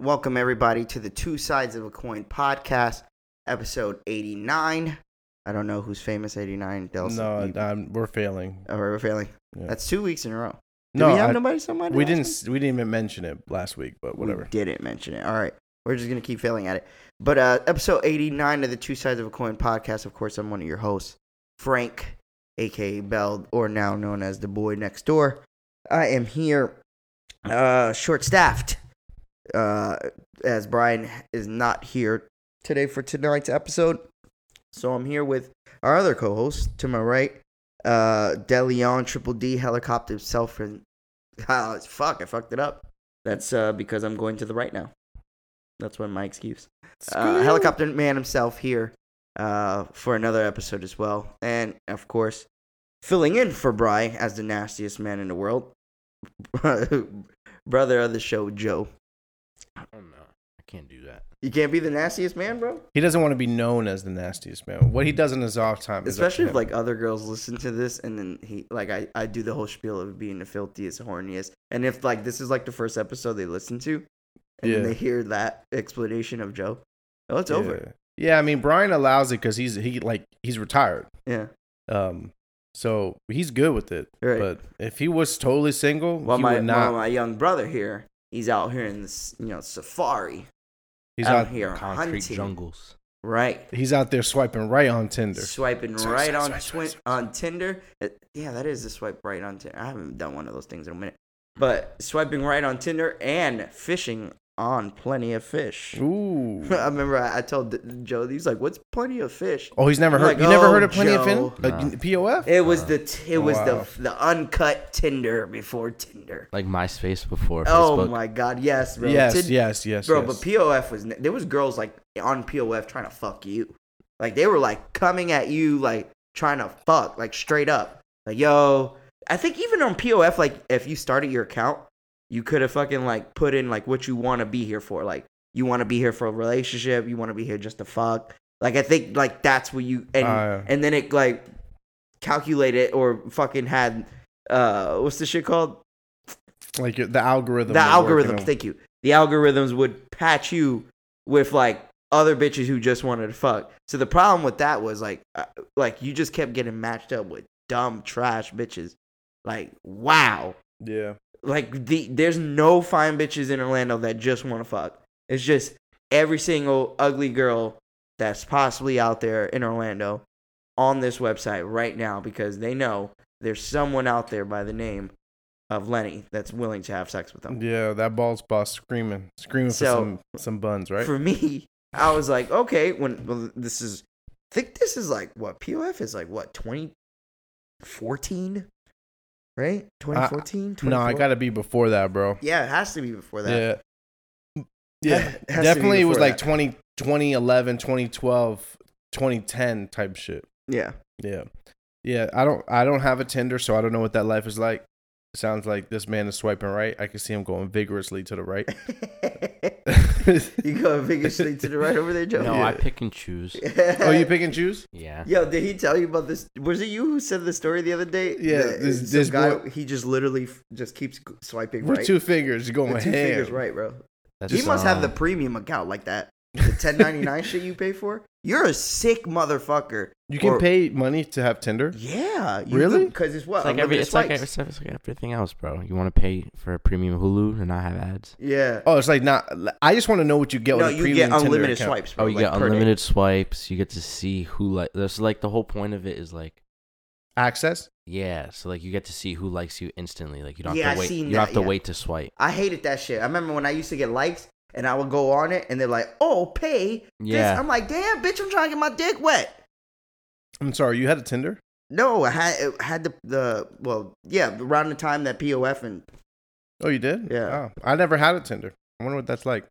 Welcome everybody to the Two Sides of a Coin podcast, episode 89. I don't know who's famous 89. Delson, No, um, we're failing. oh, we're failing. Yeah. That's two weeks in a row. Did no, we have I- nobody somebody? we didn't. week? We didn't even mention it last week, but whatever. We didn't mention it. All right. We're just going to keep failing at it. But uh, episode 89 of the Two Sides of a Coin podcast, of course, I'm one of your hosts, Frank, aka Bell, or now known as the boy next door. I am here uh, short staffed uh, as Brian is not here today for tonight's episode. So I'm here with our other co host to my right, uh, DeLeon Triple D helicopter himself. And ah, fuck, I fucked it up. That's uh, because I'm going to the right now. That's what my excuse. Uh, helicopter man himself here uh, for another episode as well, and of course, filling in for Bry as the nastiest man in the world, brother of the show, Joe. I don't know. I can't do that. You can't be the nastiest man, bro. He doesn't want to be known as the nastiest man. What he does in his off time, is up to Especially if him. like other girls listen to this, and then he like I I do the whole spiel of being the filthiest, horniest, and if like this is like the first episode they listen to, and then Yeah. they hear that explanation of Joe, oh, it's yeah. over. Yeah, I mean Brian allows it because he's he like he's retired. Yeah. Um, so he's good with it. Right. But if he was totally single, Well, he my would not. well, my young brother here, he's out here in this, you know, safari. he's out out. here Concrete hunting. jungles. Right. He's out there swiping right on Tinder. Swiping Swipe, right swipe, on swipe, swipe, swipe. on Tinder. Uh, yeah, that is a swipe right on Tinder. I haven't done one of those things in a minute. But swiping right on Tinder and fishing on Plenty of Fish. Ooh. I remember I, I told D- Joe, he's like, "What's Plenty of Fish?" Oh, he's never I'm heard. like, you never "Oh, heard of Plenty of Joe." Fin? Uh, Nah. POF? It was the t- it oh, was wow. the the uncut Tinder before Tinder. Like MySpace before Oh my god, yes, bro. yes, Tin- yes, yes, Bro, yes. but POF was there was girls like on POF trying to fuck you. Like they were like coming at you like trying to fuck like straight up. Like yo, I think even on POF like if you started your account, you could have fucking like put in like what you want to be here for. Like you want to be here for a relationship, you want to be here just to fuck. Like I think like that's what you and Uh, and then it like calculated or fucking had uh what's the shit called? like the algorithm. the working thank you the algorithms would patch you with like other bitches who just wanted to fuck so the problem with that was like uh, like you just kept getting matched up with dumb trash bitches like wow Yeah. Like the there's no fine bitches in orlando that just want to fuck. It's just every single ugly girl that's possibly out there in orlando on this website right now because they know there's someone out there by the name of lenny that's willing to have sex with them. Yeah, that ball's boss screaming, screaming So- for some some buns, right? for me, I was like, okay, when well, this is, I think this is like what POF is like what 2014, right? 2014. no, I got to be before that, bro. Yeah, it has to be before that. Yeah. Yeah, has to be definitely it was like that. 20, 2011, 2012, 2010 type shit. Yeah. Yeah. Yeah, I don't I don't have a Tinder, so I don't know what that life is like. Sounds like this man is swiping right. I can see him going vigorously to the right. you go vigorously to the right over there, Joe. No, Yeah. I pick and choose. oh, you pick and choose? Yeah. Yo, did he tell you about this? Was it you who said the story the other day? Yeah, That this- this guy, boy- he just literally f- just keeps swiping With right. two fingers, going With two ham. fingers right, bro. That's, He must have the um, premium account like that. The 1099 shit you pay for. You're a sick motherfucker. You can Or- pay money to have Tinder? Yeah. Really? Because it's what? It's like every. unlimited It's like, swipes. it's, like, it's like everything else, bro. You want to pay for a premium Hulu and not have ads. yeah. Oh, it's like not. I just want to know what you get no, with a you premium get Tinder unlimited account. swipes. Bro, Oh, you like, get per day. unlimited swipes. You get to see who like. That's like the whole point of it is like. Access? Yeah, so like you get to see who likes you instantly. Like you don't Yeah, have I to wait. seen You don't have to yeah. wait to swipe. I hated that shit. I remember when I used to get likes and I would go on it and they're like, "Oh, pay." This. Yeah. I'm like, "Damn, bitch, I'm trying to get my dick wet." I'm sorry, you had a Tinder? No, I had it had the the well, yeah, around the time that POF and Oh, you did? Yeah. Oh, I never had a Tinder. I wonder what that's like.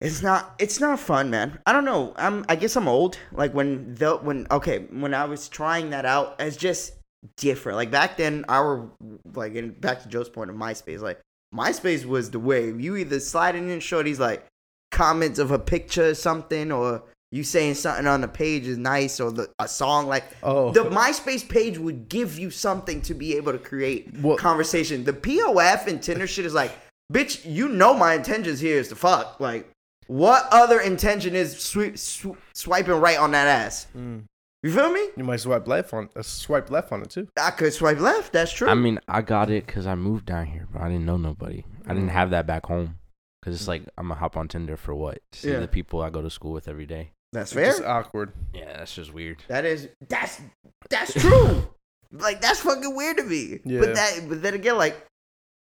It's not. It's not fun, man. I don't know. I'm. I guess I'm old. Like when the when okay when I was trying that out, it's just different. Like back then, our like in back to Joe's point of MySpace. Like MySpace was the way. You either sliding in shorties like comments of a picture or something, or you saying something on the page is nice, or the a song like Oh. the MySpace page would give you something to be able to create Well- conversation. The POF and Tinder shit is like bitch, you know my intentions here is to fuck. Like, what other intention is swi- sw- swiping right on that ass? Mm. You feel me? You might swipe left on uh, swipe left on it too. I could swipe left. That's true. I mean, I got it because I moved down here, but I didn't know nobody. I didn't have that back home. Cause it's like I'm gonna hop on Tinder for what? To see Yeah. the people I go to school with every day. that's fair. just awkward. Yeah, that's just weird. That is that's that's true. like that's fucking weird to me. Yeah. But that but then again, like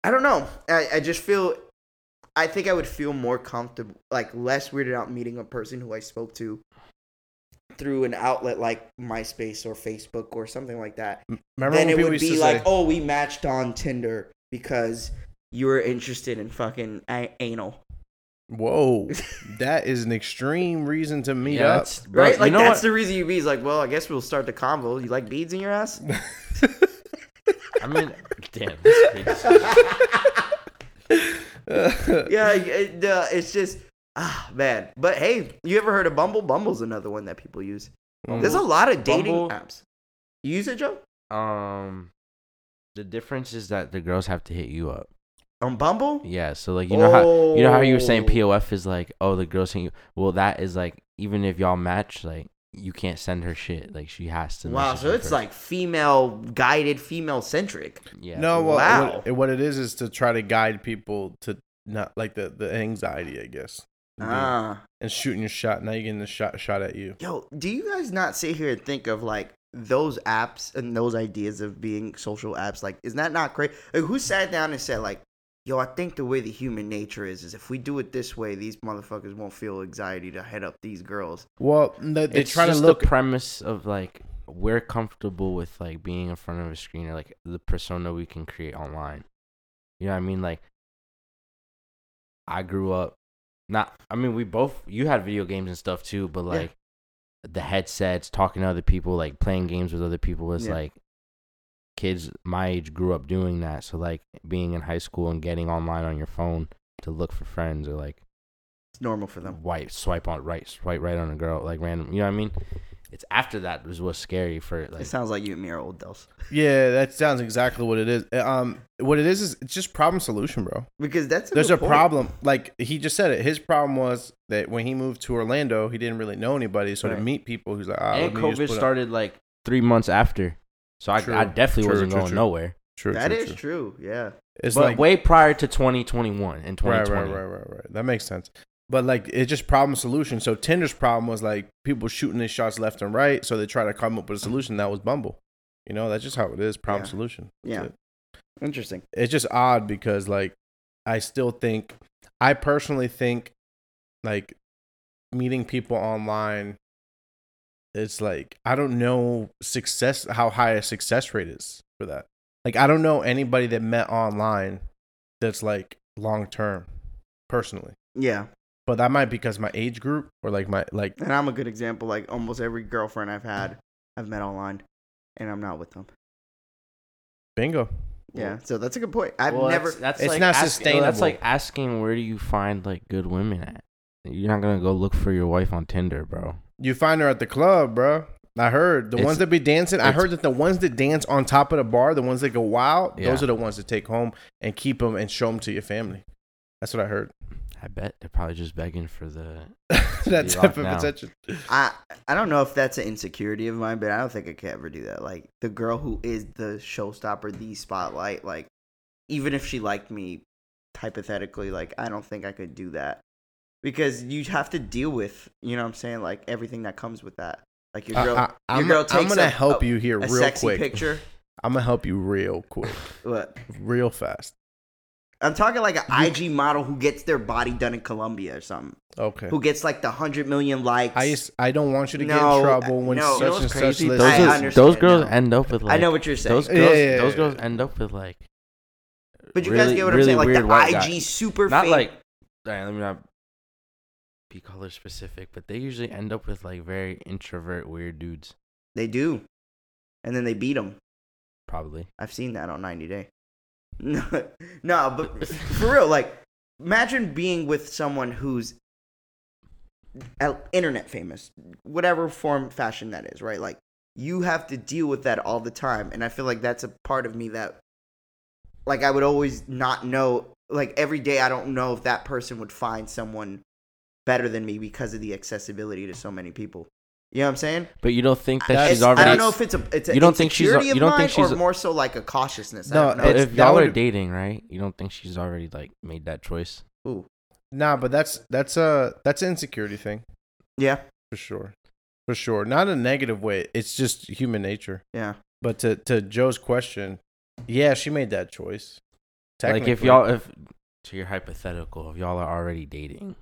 I don't know. I, I just feel I think I would feel more comfortable like less weirded out meeting a person who I spoke to through an outlet like MySpace or Facebook or something like that. M- Remember then it would be like, say, oh, we matched on Tinder because you were interested in fucking a- anal. "Whoa, that is an extreme reason to meet yeah, up." that's, bro, Right? you Like know that's what? the reason you be is like, well, I guess we'll start the convo. You like beads in your ass? I mean, damn, yeah, it, uh, it's just ah man. But hey, you ever heard of Bumble? Bumble's another one that people use. There's a lot of dating Bumble- apps. You use it, Joe? Um, the difference is that the girls have to hit you up. On Bumble? Yeah, so like you know how you know how you were saying Oh. POF is like, oh, the girls hit you. Well, that is like even if y'all match, like you can't send her shit. Like she has to. Wow, so it's first. like female guided, female centric. yeah. no, well, Wow. what, what it is is to try to guide people to not like the the anxiety, I guess, Ah. and shooting your shot. Now you're getting the shot shot at you. Yo, do you guys not sit here and think of like those apps and those ideas of being social apps? Like, is that not crazy? Like, who sat down and said like, "Yo, I think the way the human nature is is if we do it this way, these motherfuckers won't feel anxiety to head up these girls." Well, they, they it's try to just look. the premise of like we're comfortable with like being in front of a screen or like the persona we can create online. You know what I mean? Like I grew up not I mean we both you had video games and stuff too, but Yeah. like the headsets, talking to other people, like playing games with other people was Yeah. like kids my age grew up doing that. So like being in high school and getting online on your phone to look for friends or like It's normal for them. white swipe on right swipe right on a girl like random you know what I mean? It's after that was what's scary for like it sounds like you and me are old dolls. yeah, that sounds exactly what it is. Um, what it is is it's just problem solution, bro. Because that's a There's good a point. problem. Like he just said it. His problem was that when he moved to Orlando, he didn't really know anybody. So Right. to meet people, he's like, ah, and let COVID put up- started like three months after, so I, I definitely True, wasn't true, going true. nowhere. True, That true, is true. true. Yeah. It's but like way prior to 2021 and right, 2020. right, right, right, right. That makes sense. But like it's just problem solution. So Tinder's problem was like people shooting their shots left and right. So they try to come up with a solution. That was Bumble. You know, that's just how it is. Problem Yeah. solution. That's Yeah. it. Interesting. it's just odd because like I still think I personally think like meeting people online it's like I don't know success how high a success rate is for that. Like I don't know anybody that met online that's like long term personally. Yeah. But that might be because my age group or like my like And I'm a good example. Like almost every girlfriend I've had, I've met online, and I'm not with them. bingo. Yeah. So that's a good point. I've Well, never. That's, that's It's like not ask- sustainable. That's like asking where do you find like good women at? You're not gonna go look for your wife on Tinder, bro. You find her at the club, bro. I heard the It's- ones that be dancing. I heard that the ones that dance on top of the bar, the ones that go wild, those are the ones that take home and keep them and show them to your family. That's what I heard. I bet they're probably just begging for the. that type of down. attention. I I don't know if that's an insecurity of mine, but I don't think I could ever do that. Like the girl who is the showstopper, the spotlight. Like even if she liked me, hypothetically, like I don't think I could do that because you have to deal with, you know, what I'm saying, like everything that comes with that. Like your girl, I, your am girl takes I'm gonna a- help a- you here real sexy quick. picture. I'm gonna help you real quick, What? real fast. I'm talking like an You- IG model who gets their body done in Colombia or something. Okay. Who gets like the hundred million likes. I just, I don't want you to get No, in trouble when no. You know such what's and such crazy? list. Those, I are- understand those girls now. end up with like. I know what you're saying. Those Yeah, girls, yeah, yeah, those yeah. girls end up with like. but you really- guys get what I'm really saying? Like weird the IG guys. super Not fame- like. Alright, let me not be color specific, but they usually end up with like very introvert, weird dudes. They do. And then they beat them. Probably. I've seen that on 90 Day. No, no, but for real, like, imagine being with someone who's internet famous, whatever form, fashion that is, right? Like, you have to deal with that all the time. And I feel like that's a part of me that, like, I would always not know like every day I don't know if that person would find someone better than me because of the accessibility to so many people. You know what I'm saying? But you don't think that It's- she's already. I don't know if it's a it's a You don't think she's a- you don't think she's or a- more so like a cautiousness. I No, don't know. But if y'all are would've- dating, right? You don't think she's already like made that choice? Ooh. Nah, but that's that's a that's an insecurity thing Yeah, for sure, for sure. Not a negative way. It's just human nature. yeah. But to to Joe's question, yeah, she made that choice. Like if y'all, if to your hypothetical, if y'all are already dating,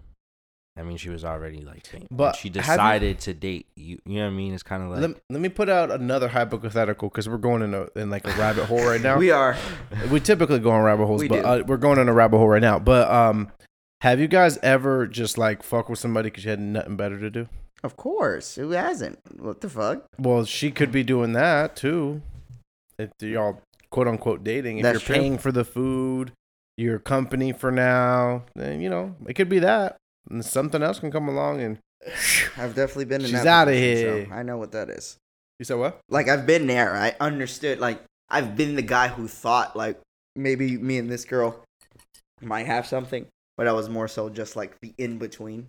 I mean, she was already like, dating, and But she have you- decided to date you. You know what I mean? It's kind of like let, let me put out another hypothetical because we're going in a in like a rabbit hole right now. We are. we typically go on rabbit holes, We but uh, we're going in a rabbit hole right now. But um, have you guys ever just like fuck with somebody because you had nothing better to do? Of course. Who hasn't? What the fuck? Well, she could be doing that too. If y'all quote unquote dating, if That's you're true. paying for the food, your company for now, then you know it could be that, and something else can come along. And I've definitely been in She's that outta position, so here. I know what that is. you said what? Like I've been there. I understood. Like I've been the guy who thought like maybe me and this girl might have something, but I was more so just like the in between.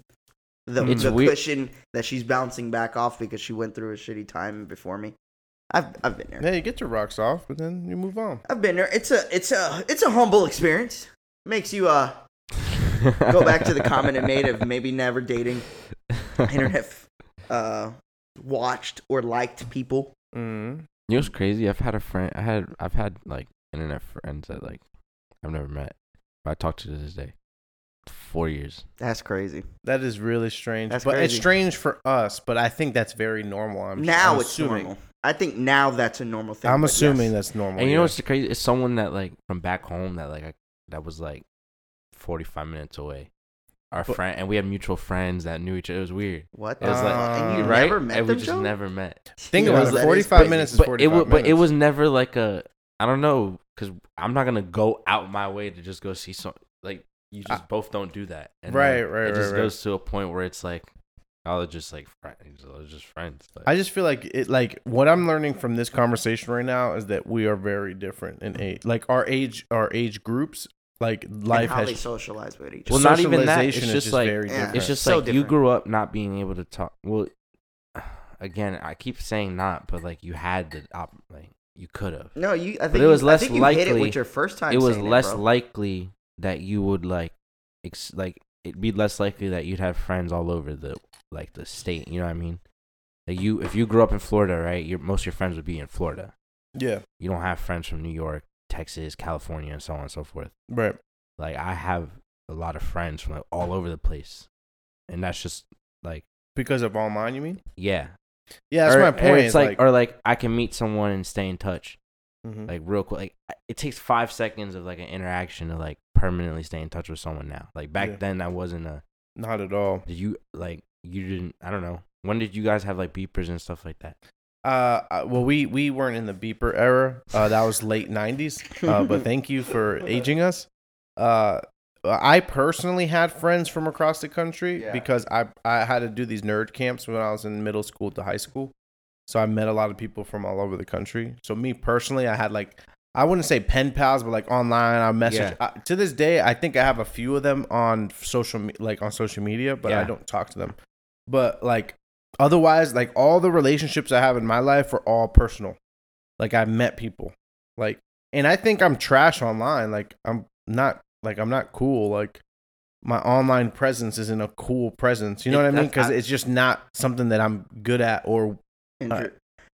The, It's the weird- cushion that she's bouncing back off because she went through a shitty time before me. I've I've been there. Yeah, you get your rocks off, but then you move on. I've been there. It's a it's a it's a humble experience. Makes you uh go back to the comment it made of maybe never dating internet uh watched or liked people. Mm. You know what's crazy? I've had a friend. I had I've had like internet friends that like I've never met. But I talk to to this day. Four years. That's crazy. That is really strange. That's but it's strange for us, but I think that's very normal. I'm now I'm it's assuming. normal. I think now that's a normal thing. I'm assuming yes. that's normal. and you know yeah. what's crazy? It's someone that like from back home that like I, that was like forty five minutes away. Our But- friend and we had mutual friends that knew each other. It was weird. what It was the like fuck? and you Uh, right? never met and them. we just Joe? never met. Think Yeah, about that it. is 45 crazy. minutes is But 45 it was, but it was never like a. I don't know because I'm not gonna go out my way to just go see some like you just I- both don't do that. And Right, right, It just right, right. goes to a point where it's like, oh, they're just like friends. They're just friends. But I just feel like it. Like what I'm learning from this conversation right now is that we are very different in age. Like our age, our age groups. Like And life how they has. socialize with each other. Well, not even that. It's socialization is just just like- very Yeah. different. it's just so like you different. grew up not being able to talk. Well, again, I keep saying not, but like you had the op, like you could have. No, you. I But think it was you, less I think you hit it likely- with your first time. It was saying less bro. likely that you would like, ex- like it'd be less likely that you'd have friends all over the like the state. You know what I mean? Like you, if you grew up in Florida, right? Your most of your friends would be in Florida. yeah. You don't have friends from New York, Texas, California, and so on and so forth. Right. Like I have a lot of friends from like all over the place, and that's just like Because of online, you mean? yeah. Yeah, that's or, my or point. It's like, like, or like I can meet someone and stay in touch, Mhm. like real quick. Like it takes five seconds of like an interaction to like permanently stay in touch with someone now. Like back Yeah. then, that wasn't a. not at all. Did you like you didn't? I don't know. When did you guys have like beepers and stuff like that? Uh, uh, well, we we weren't in the beeper era. Uh, that was late '90s. Uh, but thank you for aging us. Uh, I personally had friends from across the country Yeah. because I I had to do these nerd camps when I was in middle school to high school. So I met a lot of people from all over the country. So me personally, I had like I wouldn't say pen pals, but like online, I message. Yeah. I, to this day, I think I have a few of them on social, like on social media, but I don't talk to them. But like otherwise, like all the relationships I have in my life are all personal. Like I've met people, like, and I think I'm trash online. Like I'm not, like I'm not cool. Like my online presence isn't a cool presence. You know It- what I mean? Because it's just not something that I'm good at or Inter-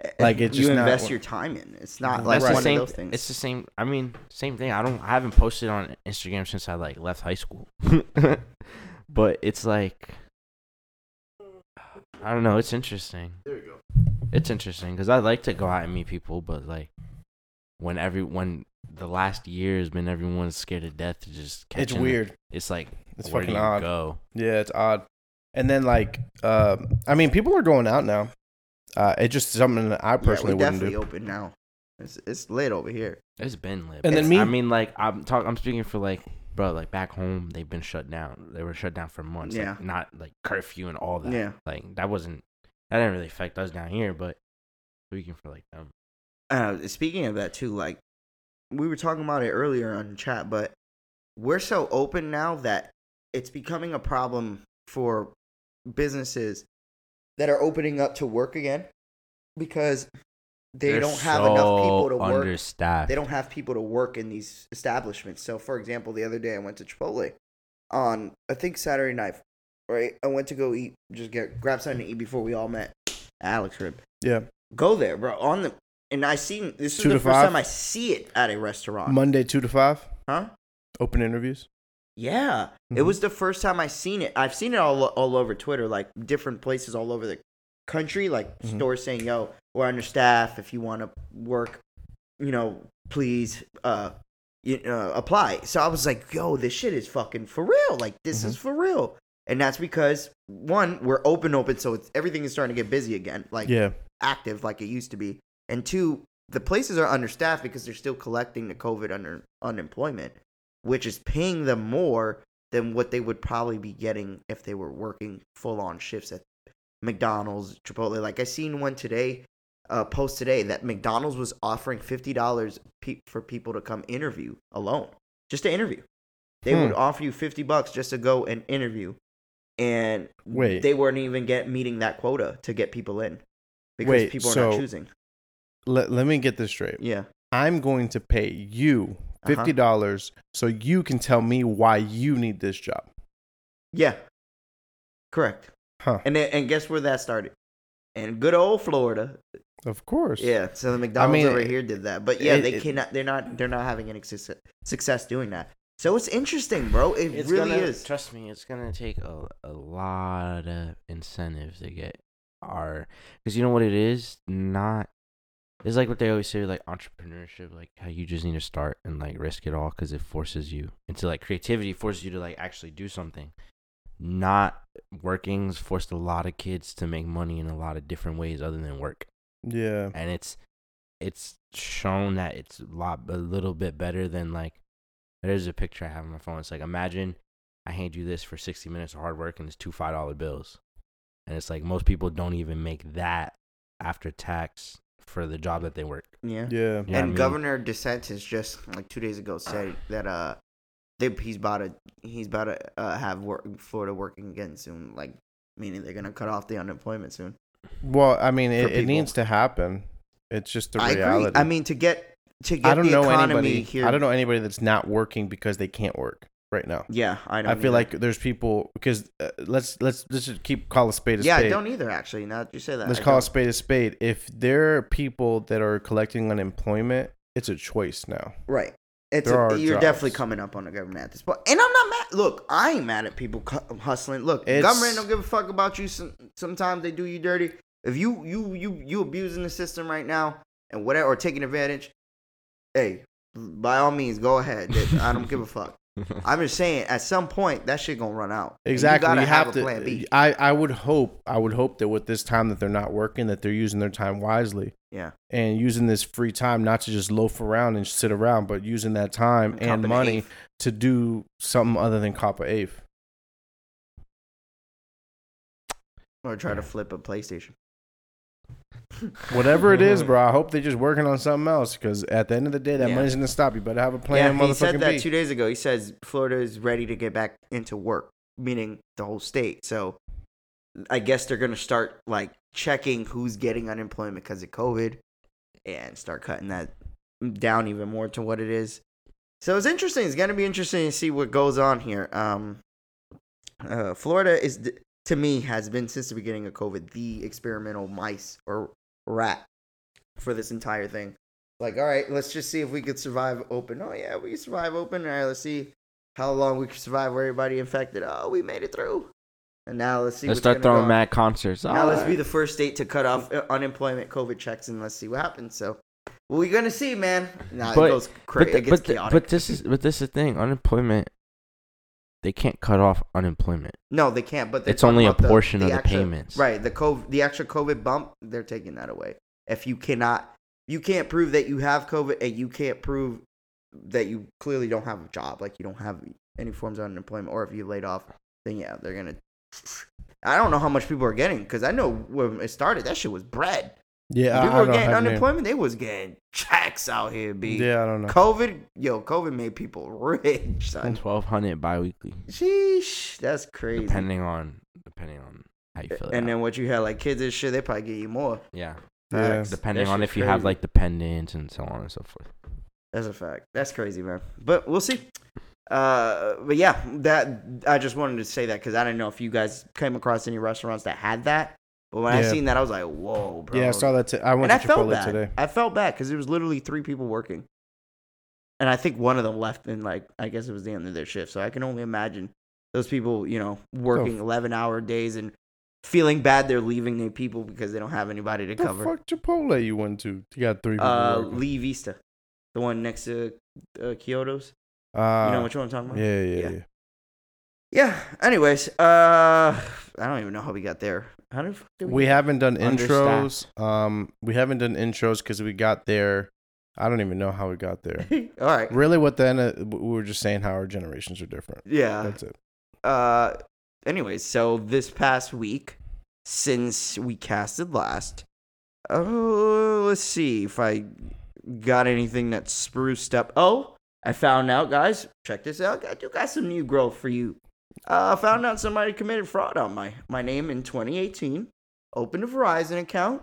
uh, like, it's you just invest what- your time in. It's not like That's one the same. of those things. It's the same. I mean, same thing. I don't. I haven't posted on Instagram since I like left high school. but it's like, I don't know. It's interesting. there you go. It's interesting because I like to go out and meet people, but like when every when the last year has been everyone's scared to death to just catch. It's weird. It's like It's where do you odd. go? Yeah, it's odd. And then like, uh, I mean, people are going out now. Uh, it's just something that I personally yeah, we wouldn't definitely do. open now. It's it's lit over here. It's been lit. And then me- I mean, like I'm talking. I'm speaking for like, bro. Like back home, they've been shut down. They were shut down for months. Yeah. Like, not like curfew and all that. Yeah. Like that wasn't. That didn't really affect us down here, but speaking for like them. Uh, speaking of that too, like we were talking about it earlier on chat, but we're so open now that it's becoming a problem for businesses that are opening up to work again because they They're don't have enough people so to work. Understaffed. They don't have people to work in these establishments. So, for example, the other day I went to Chipotle on I think Saturday night, right? I went to go eat, just get grab something to eat before we all met. Alex Rib, Yeah. go there, bro. On the and I seen this is Two the first five? time I see it at a restaurant. Monday two to five. huh? Open interviews. Yeah, it Mhm. was the first time I seen it. I've seen it all all over Twitter, like different places all over the country, like Mhm. stores saying, "Yo, we're understaffed. If you want to work, you know, please, uh, you uh, apply." So I was like, "Yo, this shit is fucking for real. Like this Mhm. is for real." And that's because one, we're open, open, so it's, everything is starting to get busy again, like Yeah. active, like it used to be. And two, the places are understaffed because they're still collecting the COVID under unemployment, which is paying them more than what they would probably be getting if they were working full on shifts at McDonald's, Chipotle. Like I seen one today, uh, post today that McDonald's was offering fifty dollars pe- for people to come interview alone, just to interview. They would Hmm. offer you fifty bucks just to go and interview, and Wait. they weren't even get meeting that quota to get people in because Wait, people are so- not choosing. Let Let me get this straight. Yeah, I'm going to pay you Uh-huh. fifty dollars so you can tell me why you need this job. yeah, correct. Huh. And then, and guess where that started? In good old Florida. Of course. Yeah, so the McDonald's mean, over here did that, but yeah, it- they it- cannot. They're not. They're not having any success, success doing that. So it's interesting, bro. It It's really gonna, is. Trust me, it's gonna take a, a lot of incentives to get our. Because you know what it is? Not. It's like what they always say, like entrepreneurship, like how you just need to start and like risk it all because it forces you into like creativity, forces you to like actually do something. Not working's forced a lot of kids to make money in a lot of different ways other than work, Yeah. and it's it's shown that it's a lot a little bit better than like there's a picture I have on my phone. It's like imagine I hand you this for sixty minutes of hard work and it's two five dollar bills. And it's like most people don't even make that after tax for the job that they work. Yeah. Yeah. You know what I and mean? Governor DeSantis just like two days ago said that uh, they, he's about to he's about to uh, have work, Florida working again soon. Like meaning they're gonna cut off the unemployment soon. Well, I mean, it, it needs to happen. It's just the I reality. agree. I mean to get to get I don't the know economy anybody. here. I don't know anybody that's not working because they can't work right now. Yeah, I don't. I feel either. like there's people because uh, let's let's let's just keep call a spade a yeah, spade. Yeah, I don't either. Actually, now that you say that, Let's I call a don't. spade a spade. If there are people that are collecting unemployment, it's a choice now. Right. It's a, you're definitely coming up on the government at this point, and I'm not mad. Look, I ain't mad at people hustling. Look, It's- government don't give a fuck about you. Some, sometimes they do you dirty. If you you you you abusing the system right now and whatever or taking advantage, hey, by all means, go ahead. I don't give a fuck. I'm just saying, at some point, that shit gonna run out. Exactly. You, You, have, a to. plan B. I I would hope I would hope that with this time that they're not working, that they're using their time wisely Yeah. and using this free time not to just loaf around and sit around, but using that time Cop and money eighth. to do something other than cop a eighth. Or try to flip a PlayStation. Whatever it is, bro. I hope they're just working on something else because at the end of the day, that Yeah. money's gonna stop. You better have a plan, yeah, he said motherfucking that B. two days ago. He says Florida is ready to get back into work, meaning the whole state. So I guess they're gonna start like checking who's getting unemployment because of COVID, and start cutting that down even more to what it is. So it's interesting. It's gonna be interesting to see what goes on here. Um, uh, Florida is th- to me has been since the beginning of COVID the experimental mice or rat for this entire thing. Like, all right, let's just see if we could survive open. Oh yeah, we survive open. All right, let's see how long we can survive with everybody infected. Oh, we made it through. And now let's see. Let's start throwing mad concerts. Now let's be the first state to cut off uh, unemployment COVID checks and let's see what happens. So, what we gonna see, man? Nah, But- it goes crazy. but, it gets but, the- chaotic. but this is but this is the thing. Unemployment. They can't cut off unemployment. no, they can't. But It's only a about the- portion of the extra- payments. Right. The COVID, the extra COVID bump, they're taking that away. If you cannot, you can't prove that you have COVID, and you can't prove that you clearly don't have a job, like you don't have any forms of unemployment, or if you laid off, then yeah, they're gonna. I don't know how much people are getting because I know when it started, that shit was bread. Yeah, I, People I were getting have any- unemployment. They was getting checks out here, b. Yeah, I don't know. COVID, yo, COVID made people rich, son. Twelve hundred biweekly, Sheesh, that's crazy. depending on depending on how you feel. and then what you had like kids and shit, they probably get you more. yeah, Yeah. Depending That on shit's if you have like dependents and so on and so forth. That's a fact. That's crazy, man. But we'll see. Uh, but yeah, that I just wanted to say that because I didn't know if you guys came across any restaurants that had that. But when I seen that, I was like, "Whoa, bro!" Yeah, I saw that. T- I went and to I felt bad. today. I felt bad because it was literally three people working, and I think one of them left in like I guess it was the end of their shift. So I can only imagine those people, you know, working eleven hour days and feeling bad they're leaving their people because they don't have anybody to The cover. fuck Chipotle you went to? You got three people. Uh, working. Lee Vista, the one next to uh, Kyoto's. Uh, You know which one I'm talking about? yeah, yeah, Yeah. yeah. Yeah. Anyways, uh, I don't even know how we got there. How did, did We haven't done Understaffed. intros. Um, we haven't done intros because we got there. I don't even know how we got there. All right. really, what then? end? Of, we were just saying how our generations are different. Yeah. That's it. Uh. Anyways, so this past week, since we casted last, oh, let's see if I got anything that spruced up. Oh, I found out, guys. Check this out. I do got some new growth for you. Uh, I found out somebody committed fraud on my my name in 2018. Opened a Verizon account.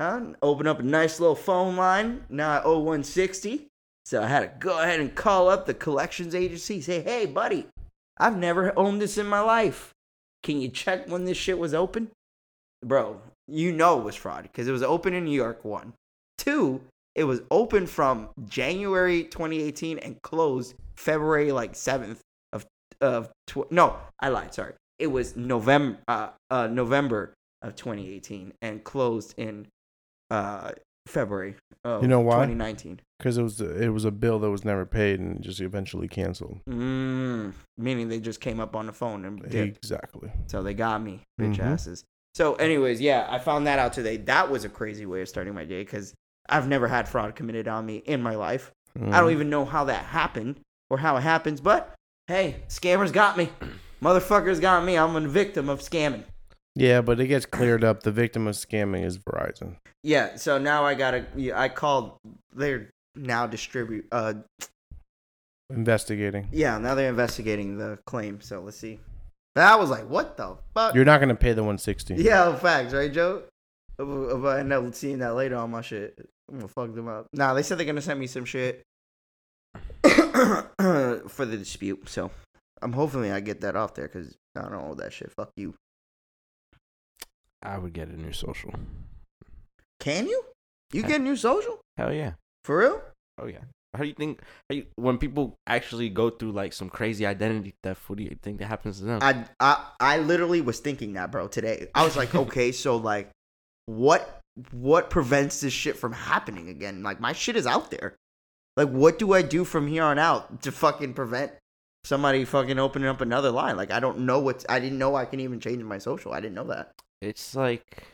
Uh, opened up a nice little phone line. Now I owe 160. So I had to go ahead and call up the collections agency. Say, hey, buddy, I've never owned this in my life. Can you check when this shit was open? Bro, you know it was fraud because it was open in New York, one. Two, it was open from January 2018 and closed February like 7th of tw- no, I lied, sorry. It was November uh, uh November of 2018 and closed in uh February of You know why? 2019. Because it was it was a bill that was never paid and just eventually canceled. Mm, meaning they just came up on the phone and dipped. Exactly. So they got me, bitch Mhm. asses. So, anyways, yeah, I found that out today. That was a crazy way of starting my day because I've never had fraud committed on me in my life. I Mm. don't even know how that happened or how it happens, but hey, scammers got me. Motherfuckers got me. I'm a victim of scamming. Yeah, but it gets cleared up. The victim of scamming is Verizon. Yeah, so now I gotta. I called. They're now distribute. Uh, Investigating. yeah, now they're investigating the claim. So let's see. But I was like, what the fuck? You're not gonna pay the 160. Yeah, facts, right, Joe? If I end up seeing that later on my shit, I'm gonna fuck them up. Nah, they said they're gonna send me some shit for the dispute. So I'm hopefully I get that off there because I don't know that shit. Fuck you. I would get a new social. Can you? You get a new social Hell yeah. for real? Oh yeah. How do you think how you, when people actually go through like some crazy identity theft? What do you think that happens to them? I I I literally was thinking that, bro. Today I was like, okay, so like, what what prevents this shit from happening again? Like my shit is out there. Like, what do I do from here on out to fucking prevent somebody fucking opening up another line? Like, I don't know what I didn't know I can even change my social. I didn't know that. it's like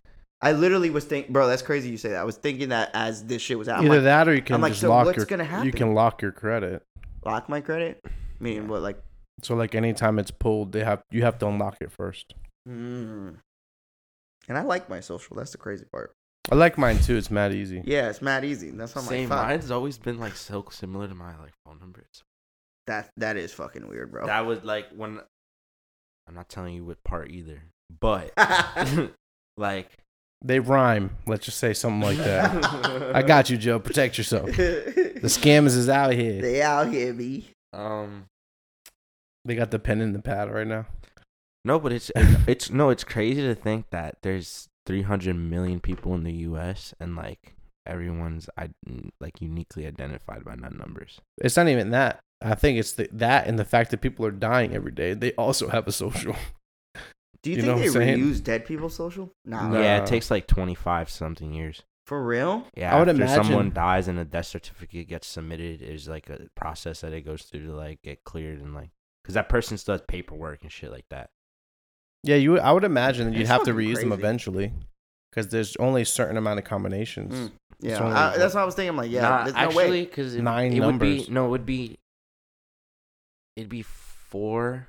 I literally was thinking, bro. That's crazy. You say that. I was thinking that as this shit was out. Either like, that or you can I'm like, just so lock what's your. gonna happen? You can lock your credit. lock my credit. Meaning what? Like, So like anytime it's pulled, they have you have to unlock it first. mm. and I like my social. That's the crazy part. I like mine too. It's mad easy. Yeah, it's mad easy. That's why I'm same. like. Mine's always been like so similar to my like phone numbers. That that is fucking weird, bro. That was like when I'm not telling you what part either, but like They rhyme. Let's just say something like that. I got you, Joe. Protect yourself. The scammers is out here. they out here, me. um They got the pen and the pad right now. no, but it's it's, it's no, it's crazy to think that there's 300 million people in the U.S. and like everyone's I like uniquely identified by none numbers. It's not even that. I think it's the, that and the fact that people are dying every day. They also have a social. Do you, You think they what saying? reuse dead people's social? Nah. No. Yeah, it takes like 25 something years. For real? Yeah, I would after someone dies and a death certificate gets submitted, is like a process that it goes through to like get cleared and like because that person still has paperwork and shit like that. Yeah, you. I would imagine that you'd have to fucking reuse them eventually, because there's only a certain amount of combinations. Mm. Yeah, It's I, like- that's what I was thinking. I'm like, yeah, Nah, there's no actually, because it, Nine it would be numbers. no, it would be it'd be four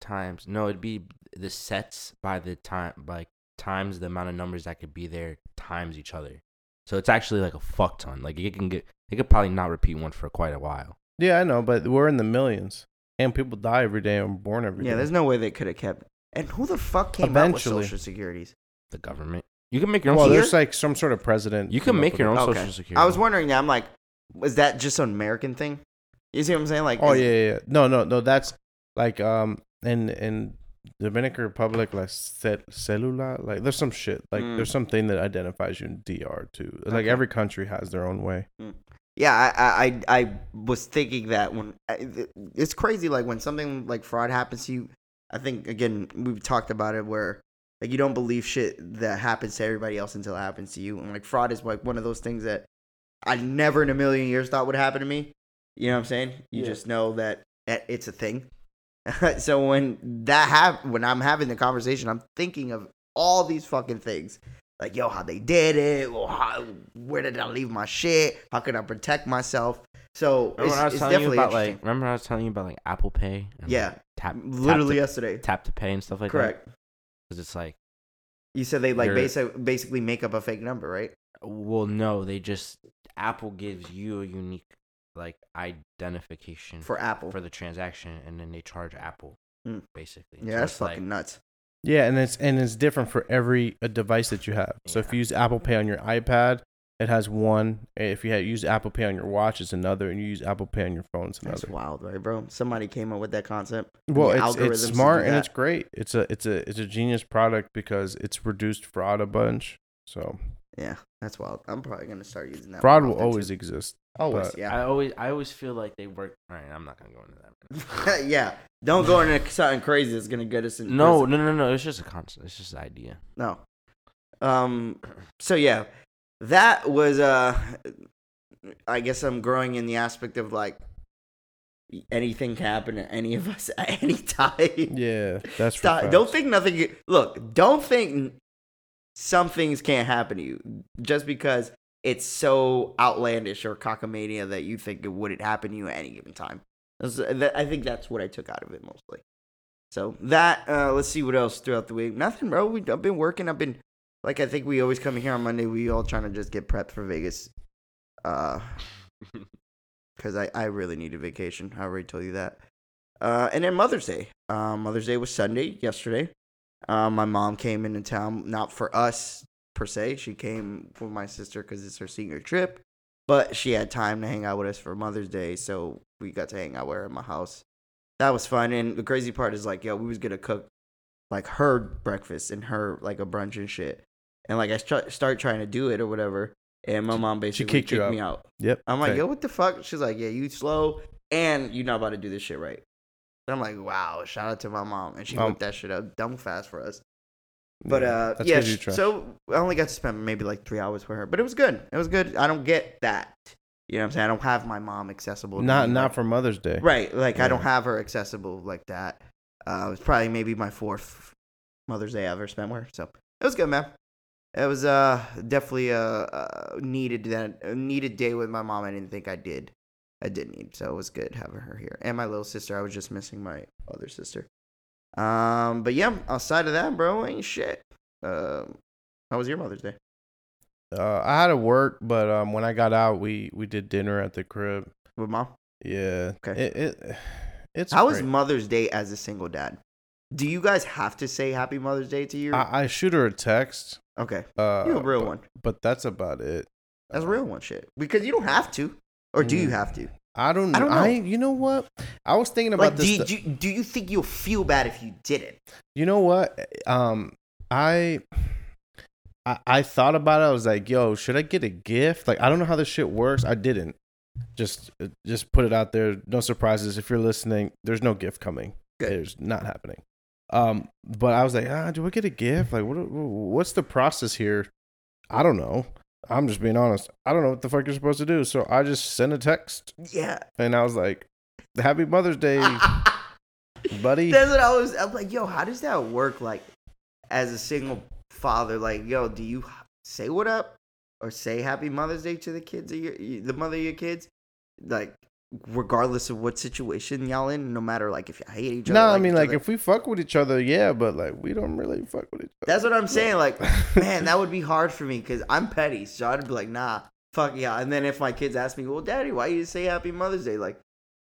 times. No, it'd be the sets by the time like times the amount of numbers that could be there times each other. So it's actually like a fuck ton. Like it can get, it could probably not repeat one for quite a while. Yeah, I know, but we're in the millions, and people die every day and born every day. Yeah, there's no way they could have kept. And who the fuck came Eventually. out with social securities? The government. You can make your own. well, social- there's like some sort of president. you can came make up your with own it. Okay. social security. I was wondering that. I'm like, was that just an American thing? You see what I'm saying? Like, Oh is- yeah, yeah, yeah. No, no, no. That's like um in in Dominican Republic, like cel- cellular, like there's some shit. Like Mm. there's something that identifies you in DR too. Like Okay. every country has their own way. Yeah, I, I, I was thinking that when it's crazy, like when something like fraud happens to you. I think again we've talked about it where like you don't believe shit that happens to everybody else until it happens to you, and like fraud is like one of those things that I never in a million years thought would happen to me. You know what I'm saying? You Yeah. just know that it's a thing. so when that hap- when I'm having the conversation, I'm thinking of all these fucking things. Like, yo, how they did it, or how, where did I leave my shit? How can I protect myself? So Remember it's, I was telling you definitely about like? Remember I was telling you about like Apple Pay? And, Yeah. like, tap. literally tap yesterday. tap to pay and stuff like Correct. that. Correct because it's like, You said they like basic, basically make up a fake number, right? well, no, they just Apple gives you a unique like identification For Apple. for the transaction, and then they charge Apple Hmm. basically. yeah, So that's it's like- fucking nuts. Yeah, and it's and it's different for every uh device that you have. So if you use Apple Pay on your iPad, it has one. If you had use Apple Pay on your watch, it's another, and you use Apple Pay on your phone, it's That's another. wild, right, bro? Somebody came up with that concept. Well, it's it's smart and it's great. It's a it's a it's a genius product because it's reduced fraud a bunch. So yeah, that's wild. I'm probably gonna start using that. fraud will always too. exist. Always, but- yeah. I always, I always feel like they work. All right, I'm not gonna go into that. yeah, don't go into something crazy that's gonna get us in. No, prison. no, no, no. It's just a concept. It's just an idea. no. Um. So yeah, that was uh. I guess I'm growing in the aspect of like anything can happen to any of us at any time. Yeah, that's for Stop. facts. Don't think nothing. Look, don't think some things can't happen to you just because it's so outlandish or cockamania that you think it wouldn't happen to you at any given time. I think that's what I took out of it mostly. So that uh, let's see what else throughout the week. Nothing, bro. We, I've been working. I've been like I think we always come here on Monday. We all trying to just get prepped for Vegas. Uh, because I, I really need a vacation. I already told you that. Uh, and then Mother's Day. Um, Mother's Day was Sunday, yesterday. Um, my mom came into town, not for us per se. She came with my sister because it's her senior trip. But she had time to hang out with us for Mother's Day, so we got to hang out with her at my house. That was fun. And the crazy part is like, yo, we was gonna cook like her breakfast and her like a brunch and shit. And like I st- start trying to do it or whatever, and my mom basically kicked kicked me out. Yep. I'm like, okay. yo, what the fuck? She's like, yeah, you slow and you not about to do this shit right. And I'm like, wow, shout out to my mom. And she Um, whipped that shit up dumb fast for us. But Yeah, uh yeah, 'cause you sh- trash. so I only got to spend maybe like three hours with her. But it was good. It was good. I don't get that. You know what I'm saying? I don't have my mom accessible. not me, not like- for Mother's Day. Right. Like I don't have her accessible like that. Uh it was probably maybe my fourth Mother's Day I ever spent with her. So it was good, man. It was uh definitely a, a needed that a needed day with my mom. I didn't think I did. I did need, so it was good having her here. And my little sister. I was just missing my other sister. Um, but yeah, outside of that, bro, ain't shit. Um, how was your Mother's Day? Uh, I had to work, but um, when I got out, we we did dinner at the crib. With mom? Yeah. Okay. It, it it's How was great. Mother's Day as a single dad? Do you guys have to say Happy Mother's Day to your? I, I shoot her a text. okay, Uh, you a real but, one. but that's about it. That's Uh, real one shit. Because you don't have to, or do you Mm. have to? I don't. I don't know. I you know what? I was thinking about Like, this. do you, stu- do, you, do you think you'll feel bad if you didn't? You know what? Um, I, I I thought about it. I was like, "Yo, should I get a gift?" Like, I don't know how this shit works. I didn't. Just, uh, just put it out there. No surprises. If you're listening, there's no gift coming. Good. It's not happening. Um, but I was like, ah, do I get a gift? Like, what? What's the process here? I don't know. I'm just being honest. I don't know what the fuck you're supposed to do. So I just sent a text, Yeah. and I was like, "Happy Mother's Day, buddy." That's what I was. I'm like, yo, how does that work? Like, as a single father, like, yo, do you say what up or say Happy Mother's Day to the kids of your, the mother of your kids? Like, regardless of what situation y'all in, no matter like if you hate each other. No, I mean like other. if we fuck with each other, yeah, but like we don't really fuck with each other. That's what I'm saying. Like, man, that would be hard for me because I'm petty. So I'd be like, nah, fuck yeah. And then if my kids ask me, well, daddy, why you say Happy Mother's Day? Like,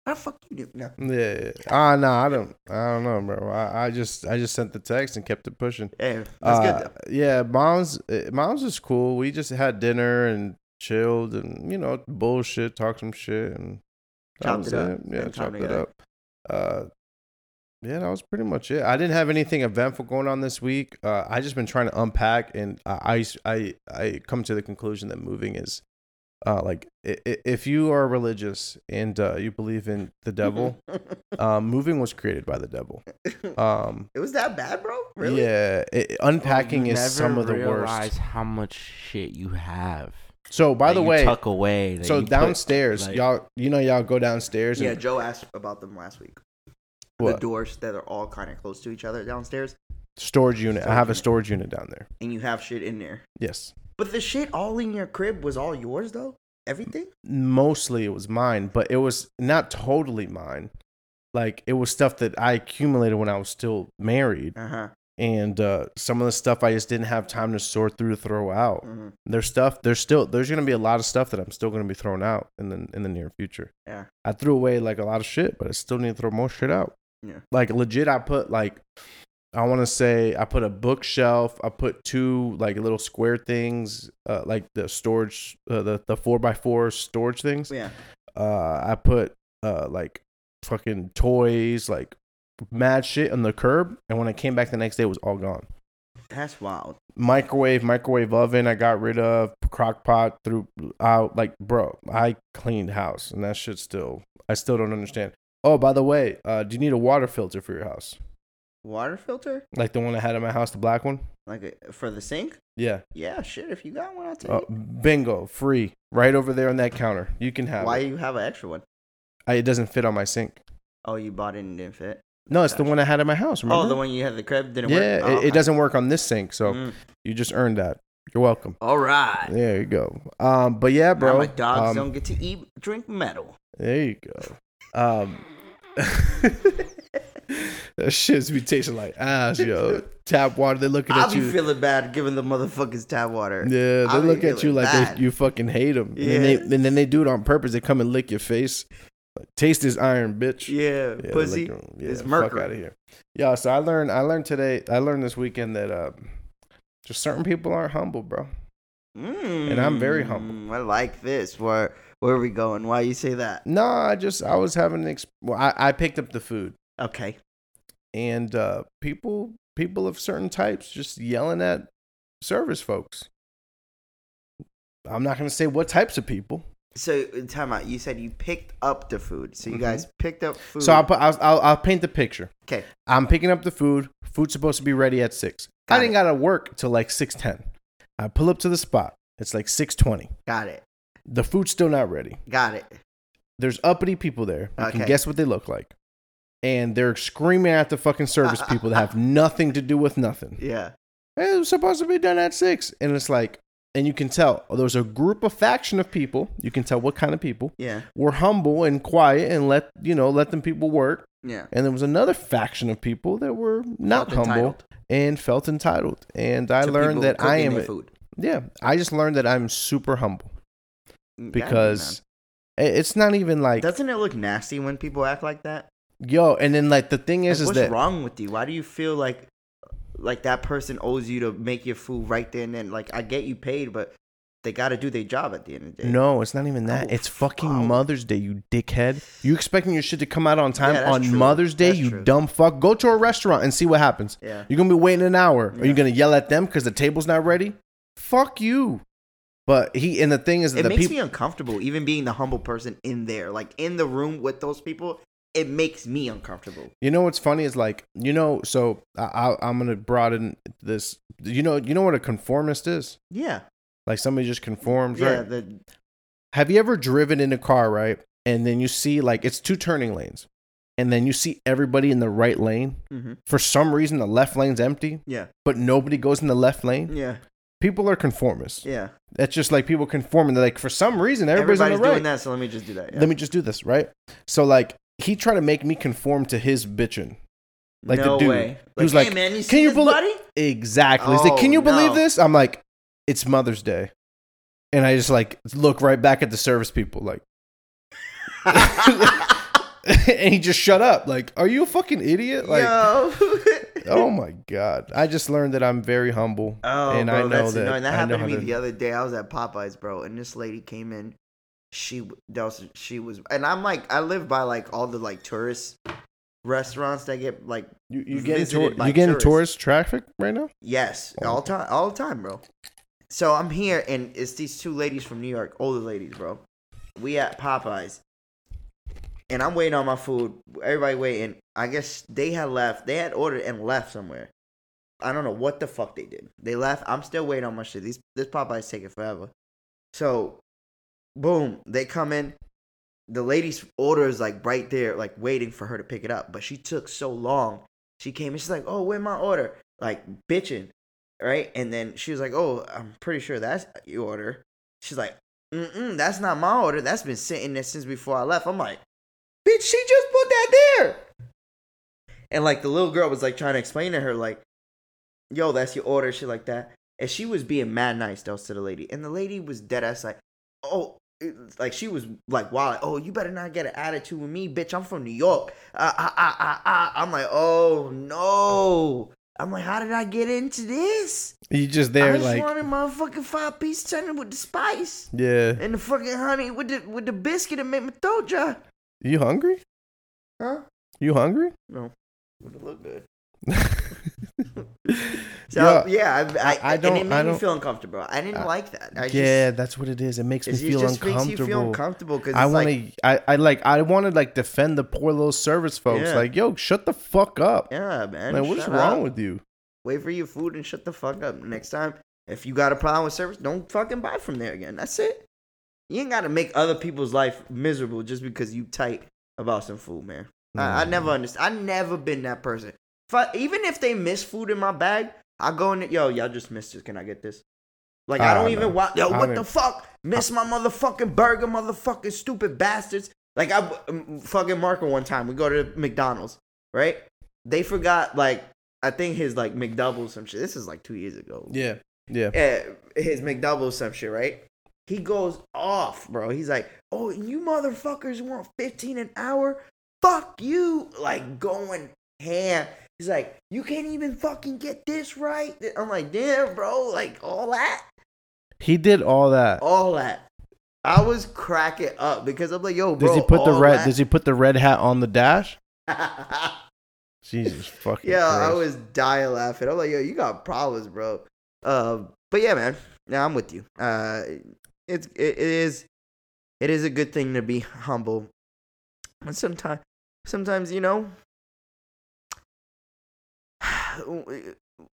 how the fuck you do? No. Yeah. Ah, no, I don't. I don't know, bro. I, I just, I just sent the text and kept it pushing. Hey, that's Uh, good though. Yeah, mom's, uh, mom's is cool. We just had dinner and chilled and you know bullshit, talk some shit and Chopped was it up, Yeah, spent chopped it up. Uh, yeah, that was pretty much it. I didn't have anything eventful going on this week. Uh, I just been trying to unpack, and I, I, I, I come to the conclusion that moving is, uh, like i- i- if you are religious and uh, you believe in the devil, um, moving was created by the devil. Um, it was that bad, bro? Really? yeah, it, unpacking You is some of the realize worst. how much shit you have. So, by that the you way, tuck away. that so you put, downstairs, like- y'all, you know, y'all go downstairs. Yeah, And, Joe asked about them last week. The doors that are all kind of close to each other downstairs, storage unit? I Storage have a storage unit down there. and you have shit in there. Yes, But the shit all in your crib was all yours, though? Everything? mostly it was mine, but it was not totally mine. Like it was stuff that I accumulated when I was still married, Uh huh. And uh, some of the stuff I just didn't have time to sort through to throw out. hmm There's stuff. There's still. There's gonna be a lot of stuff that I'm still gonna be throwing out in the in the near future. Yeah. I threw away like a lot of shit, but I still need to throw more shit out. Yeah. Like legit, I put like. I want to say I put a bookshelf. I put two like little square things, uh, like the storage, uh, the the four by four storage things. Yeah. Uh, I put uh like fucking toys, like mad shit on the curb, and when I came back the next day, it was all gone That's wild. microwave, microwave oven. I got rid of crock pot through out. Like, bro, I cleaned house, and that shit still. I still don't understand. Oh, by the way, uh, do you need a water filter for your house? Water filter? Like the one I had in my house, the black one? Like a, for the sink? Yeah. Yeah, shit. If you got one, I'll take Uh, it. bingo, free, right over there on that counter. You can have Why it. you have an extra one? I, it doesn't fit on my sink. Oh, you bought it and it didn't fit. No, it's the one I had in my house. Remember? Oh, the one you had the crib didn't yeah, work. Oh, it, it doesn't work on this sink, so Mm. you just earned that. You're welcome. All right. There you go. Um, but yeah, Bro, bro. my dogs um, don't get to eat, drink metal. There you go. Um, that shit's be tasting like ass, yo. Tap water. They're looking I'll at be you. feeling bad giving the motherfuckers tap water. yeah, I'll they look at you like they, you fucking hate them. And, then they, and then they do it on purpose. They come and lick your face. Like, Taste this iron, bitch. Yeah, Yeah, pussy. lick 'em. Yeah, is fuck mercury. out of here. Yeah, so I learned. I learned today. I learned this weekend that uh, just certain people aren't humble, bro. And I'm very humble. Mm, I like this. Where where are we going? Why you say that? No, I just I was having an. Exp- well, I, I picked up the food. Okay. and uh, people people of certain types just yelling at service folks. I'm not gonna say what types of people. So time out. You said you picked up the food. So you Mhm. guys picked up food. So I'll put I'll, I'll I'll paint the picture. Okay. I'm picking up the food. Food's supposed to be ready at six. I Got didn't it. gotta work till like six ten. I pull up to the spot. It's like six twenty. Got it. The food's still not ready. Got it. There's uppity people there. You can guess what they look like. And they're screaming at the fucking service people that have nothing to do with nothing. Yeah. it was supposed to be done at six. And it's like, and you can tell oh, there's a group of faction of people. You can tell what kind of people Yeah. were humble and quiet and let you know let them people work. Yeah. And there was another faction of people that were not Felt humble entitled and felt entitled. And I to learned that I am. food. Yeah, I just learned that I'm super humble Mm, be, because it's not even like doesn't it look nasty when people act like that? yo. And then like the thing Like, is, is what's that wrong with you? Why do you feel like like that person owes you to make your food right then and then? Like I get you paid, but they got to do their job at the end of the day. No, it's not even that. Oh, it's fucking wow. Mother's Day, you dickhead. You expecting your shit to come out on time Yeah, on true. Mother's Day, That's you true. dumb fuck. Go to a restaurant and see what happens. Yeah. You're gonna be waiting an hour. Are you gonna yell at them because the table's not ready? Fuck you. But he and the thing is that It makes people me uncomfortable, even being the humble person in there, like in the room with those people. It makes me uncomfortable. You know what's funny is like you know. So I, I, I'm gonna broaden this. You know, you know what a conformist is? Yeah, Like somebody just conforms, yeah. right? The Have you ever driven in a car, right? And then you see like it's two turning lanes, and then you see everybody in the right lane. mhm. For some reason, the left lane's empty, yeah, but nobody goes in the left lane. yeah. people are conformists. Yeah. That's just like people conforming. They're like for some reason everybody's, Everybody's on the right. doing that, so let me just do that. Yeah. Let me just do this, right? So like he tried to make me conform to his bitching. like the dude. way. He was hey, like, man, you "Can you this, belie- buddy? Exactly. He's like, "Can Oh, you believe no. this?" I'm like, "It's Mother's Day," and I just like look right back at the service people, like, and he just shut up. Like, are you a fucking idiot? Like, oh my god! I just learned that I'm very humble, Oh, and bro, I know that's that. annoying. That I happened to me to- the other day. I was at Popeyes, bro, and this lady came in. She was she was, and I'm like, I live by like all the like tourist restaurants that get like You you getting tour- you getting tourists. tourist traffic right now? yes Oh, all time, all the time, bro. So I'm here, and it's these two ladies from New York, older ladies, bro. We at Popeyes, and I'm waiting on my food. Everybody waiting. I guess they had left. They had ordered and left somewhere. I don't know what the fuck they did. They left. I'm still waiting on my shit. These this Popeyes taking forever. So, boom, they come in. The lady's order is like right there, like waiting for her to pick it up. But she took so long. She came and she's like, "Oh, where my order?" Like bitching, right? And then she was like, "Oh, I'm pretty sure that's your order." She's like, "Mm-mm, that's not my order. That's been sitting there since before I left." I'm like, "Bitch, she just put that there." And like the little girl was like trying to explain to her, like, "Yo, that's your order," shit like that. And she was being mad nice though to the lady, and the lady was dead ass like, "Oh." Like she was like, "Wow, oh, you better not get an attitude with me, bitch. I'm from New York." Uh, uh, uh, uh, uh. I'm like, "Oh no!" I'm like, "How did I get into this?" You just there I just like, wanted my fucking five piece tender with the spice yeah. and the fucking honey with the with the biscuit that make my throat dry. You hungry? Huh? You hungry? No, would it look good? yeah, So yeah, I, I, I don't- it made I don't- feel uncomfortable. I didn't I- like that. I yeah, just, that's what it is. It makes me feel just makes you feel uncomfortable. uncomfortable because I want like, to. I, I like. I want to like defend the poor little service folks. Yeah. Like, yo, shut the fuck up. yeah, man. like, what's wrong up. with you? Wait for your food and shut the fuck up. Next time, if you got a problem with service, don't fucking buy from there again. That's it. You ain't got to make other people's life miserable just because you tight about some food, man. I, I Mm. never understand. I never been that person. If I, even if they miss food in my bag, I go in. Yo, y'all just missed this. Can I get this? Like I Ah, don't even want. Yo, I what don't- the fuck? Miss my motherfucking burger, motherfucking stupid bastards. Like I um, fucking Marco one time. We go to McDonald's, right? They forgot like I think his like McDouble some shit. This is like two years ago. Yeah, yeah. Uh, his McDouble some shit, right? He goes off, bro. He's like, "Oh, you motherfuckers want 15 an hour? Fuck you!" Like going ham. He's like, "You can't even fucking get this right." I'm like, "Damn, bro! Like all that, He did all that. all that." I was cracking up because I'm like, "Yo, bro." does he put the red? that- Does he put the red hat on the dash? Jesus fucking. yeah, I Christ. was dying laughing. I'm like, "Yo, you got problems, bro." Um, but yeah, man. Now I'm with you. Uh, it's it, it is it is a good thing to be humble. And sometimes sometimes, you know,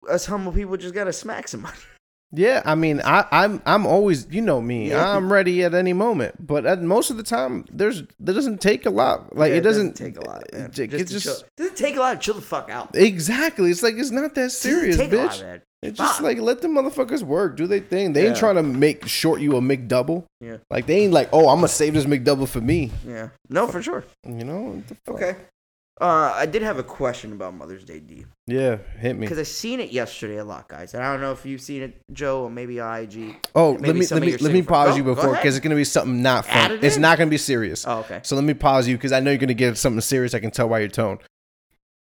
us humble people just gotta smack somebody. Yeah, I mean, I, I'm I'm always, you know me, Yeah. I'm ready at any moment. But at most of the time, there's that doesn't take a lot. Like Yeah, it doesn't, take a lot, man. it- Just just chill. doesn't take a lot to chill the fuck out. exactly. It's like it's not that serious, lot, bitch. man. It's just like let the motherfuckers work, do their thing. They ain't trying to make short you a McDouble. Yeah. Like they ain't like, oh, I'm gonna save this McDouble for me. Yeah. No, for sure. You know? What the fuck? Okay. Uh, I did have a question about Mother's Day, D. Yeah, hit me. Because I seen it yesterday a lot, guys. And I don't know if you've seen it, Joe, or maybe IG. Oh, let me let me let me pause friends- you go before because it's gonna be something not fun. it It's in. not gonna be serious. Oh, okay. So let me pause you because I know you're gonna get something serious. I can tell by your tone.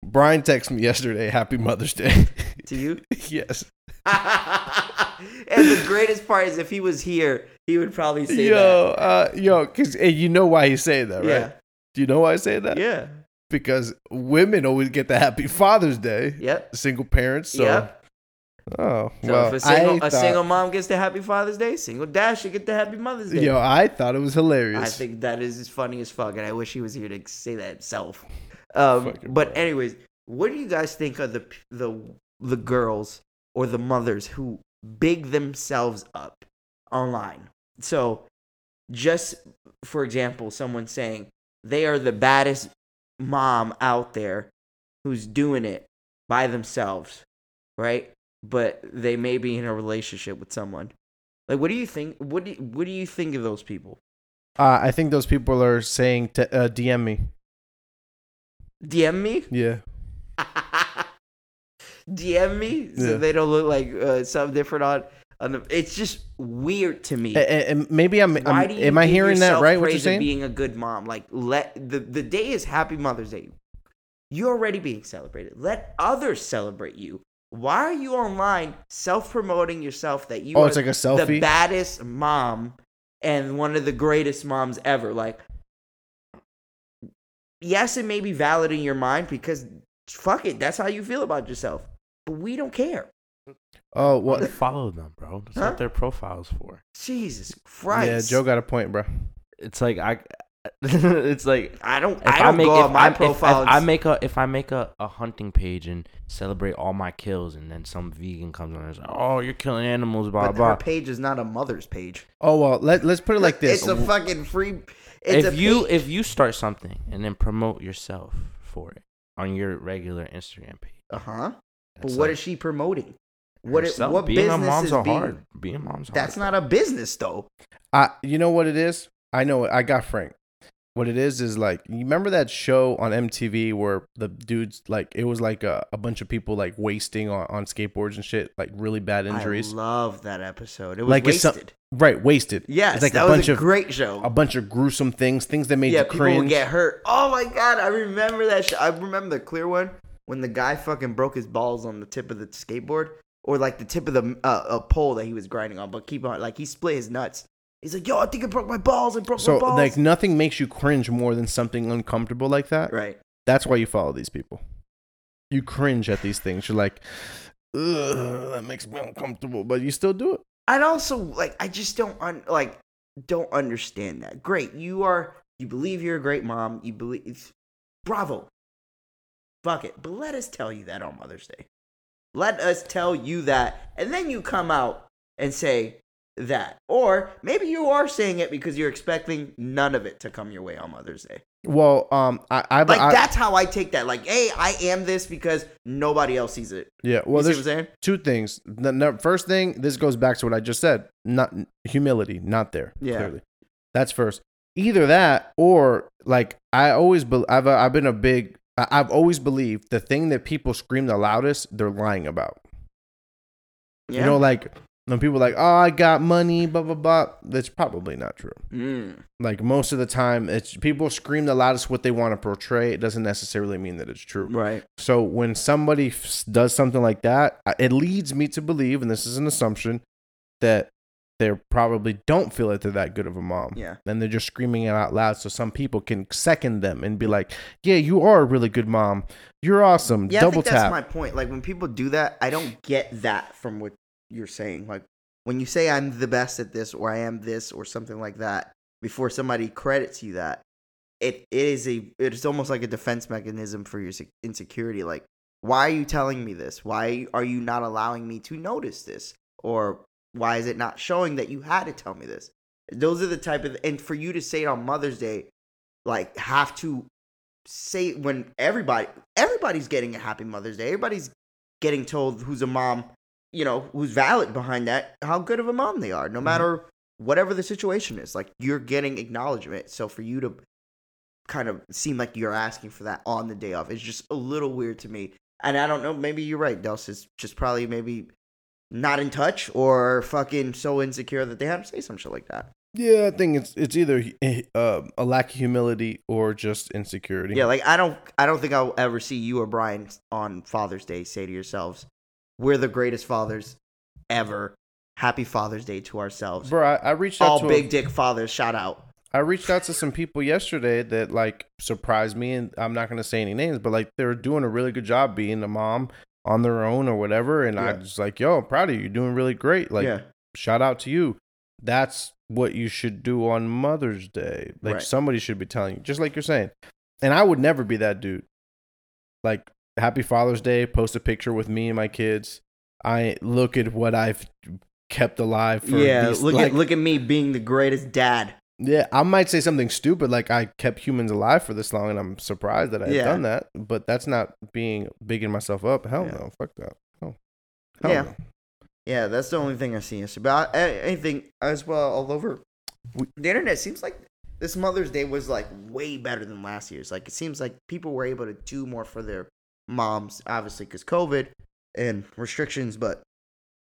Brian texted me yesterday, "Happy Mother's Day." To you? yes. and the greatest part is if he was here, he would probably say Yo, uh, yo, because you know why he's saying that, that. right? Do you know why I say that? Yeah. Because women always get the Happy Father's Day. Yeah. Yep. Single parents. So, Yep. oh So well, if a single, I a thought, single mom gets the Happy Father's Day, single dad should get the Happy Mother's Day. yo, I thought it was hilarious. I think that is as funny as fuck, and I wish he was here to say that himself. Um, but bro. anyways, what do you guys think of the the the girls or the mothers who big themselves up online? So, just for example, someone saying they are the baddest mom out there who's doing it by themselves, right? but they may be in a relationship with someone. Like, what do you think? What do you, what do you think of those people? Uh, I think those people are saying to uh, DM me. DM me. Yeah. DM me so Yeah. they don't look like uh, something different on. It's just weird to me. And maybe I'm. I'm am I hearing that right? What you're saying? Being a good mom, like let the the day is Happy Mother's Day. You're already being celebrated. Let others celebrate you. Why are you online self promoting yourself that you Oh, are it's like a selfie. the baddest mom and one of the greatest moms ever? Like, yes, it may be valid in your mind because fuck it, that's how you feel about yourself. But we don't care. Oh well. follow them, bro. That's Huh? what their profiles for. Jesus Christ. Yeah, Joe got a point, bro. It's like I. it's like I don't. if I don't go on my I'm- if- profile. If, I make a if I make a, a hunting page and celebrate all my kills, and then some vegan comes on and is like, "Oh, you're killing animals," blah but blah. her page is not a mother's page. Oh well. Let Let's put it like this. It's a fucking free. It's if a you page. if you start something and then promote yourself for it on your regular Instagram page, uh huh. But it's what like is she promoting? What it, what being business a mom's is are being? hard. Being a mom's That's hard. not a business though. I, you know what it is? I know it. I got Frank. What it is is like you remember that show on MTV where the dudes like it was like a, a bunch of people like wasting on, on skateboards and shit, like really bad injuries. I love that episode. It was Like it's some- wasted. right, wasted. yes, it's like that a was bunch a of great show. a bunch of gruesome things, things that made yeah, you people would get hurt. Oh my god, I remember that. Sh- I remember the clear one when the guy fucking broke his balls on the tip of the skateboard, or like the tip of the uh, a pole that he was grinding on. But keep on, like he split his nuts. He's like, "Yo, I think I broke my balls. I broke so my balls." like nothing makes you cringe more than something uncomfortable like that. right. That's why you follow these people. You cringe at these things. You're like, Ugh, that makes me uncomfortable, but you still do it. And also, like, I just don't un- like don't understand that. Great, you are. You believe you're a great mom. You believe. Bravo. Fuck it. But let us tell you that on Mother's Day. Let us tell you that, and then you come out and say that, or maybe you are saying it because you're expecting none of it to come your way on Mother's Day. Well, um, I, I, Like I that's how I take that. Like, hey, I am this because nobody else sees it. yeah. You Well, see what there's I'm saying? two things. The, the first thing, this goes back to what I just said. Not humility, not there. Yeah. Clearly, that's first. Either that, or like I always, be, I've, I've been a big. I've always believed the thing that people scream the loudest, they're lying about. Yeah. You know, like when people are like, "Oh, I got money," blah blah blah. That's probably not true. Mm. Like most of the time, it's people scream the loudest what they want to portray. It doesn't necessarily mean that it's true. Right. So when somebody f- does something like that, it leads me to believe, and this is an assumption, that they probably don't feel that they're that good of a mom. Yeah. And they're just screaming it out loud so some people can second them and be like, yeah, you are a really good mom. You're awesome. Yeah, Double I think that's my point. Like when people do that, I don't get that from what you're saying. Like when you say I'm the best at this or I am this or something like that, before somebody credits you that, it, it is a it's almost like a defense mechanism for your insecurity. Like, why are you telling me this? Why are you not allowing me to notice this? Or why is it not showing that you had to tell me this? Those are the type of and for you to say it on Mother's Day, like have to say when everybody everybody's getting a happy Mother's Day. Everybody's getting told who's a mom, you know, who's valid behind that, how good of a mom they are, no mm-hmm. matter whatever the situation is. Like you're getting acknowledgement. So for you to kind of seem like you're asking for that on the day off is just a little weird to me. And I don't know, maybe you're right. Dels is just probably maybe not in touch or fucking so insecure that they have to say some shit like that. yeah, I think it's it's either uh, a lack of humility or just insecurity. Yeah, like I don't I don't think I'll ever see you or Brian on Father's Day say to yourselves, "We're the greatest fathers ever. Happy Father's Day to ourselves." Bro, I, I reached out to All to big a, dick fathers, shout out. I reached out to some people yesterday that like surprised me, and I'm not gonna say any names, but like they were doing a really good job being a mom on their own or whatever, and I Yeah. was like, "Yo, I'm proud of you. You're doing really great. Like, yeah, shout out to you. That's what you should do on Mother's Day. Like Right. somebody should be telling you, just like you're saying. And I would never be that dude. Like, Happy Father's Day, post a picture with me and my kids. I look at what I've kept alive for. yeah. these- look like, at look at me being the greatest dad. Yeah, I might say something stupid like I kept humans alive for this long, and I'm surprised that I've Yeah. done that. But that's not being bigging myself up. Hell Yeah. no, fuck that. No. I don't Yeah. know. Yeah, that's the only thing I see yesterday. But I, I- anything as well all over We- the internet seems like this Mother's Day was like way better than last year's. Like it seems like people were able to do more for their moms, obviously because COVID and restrictions. But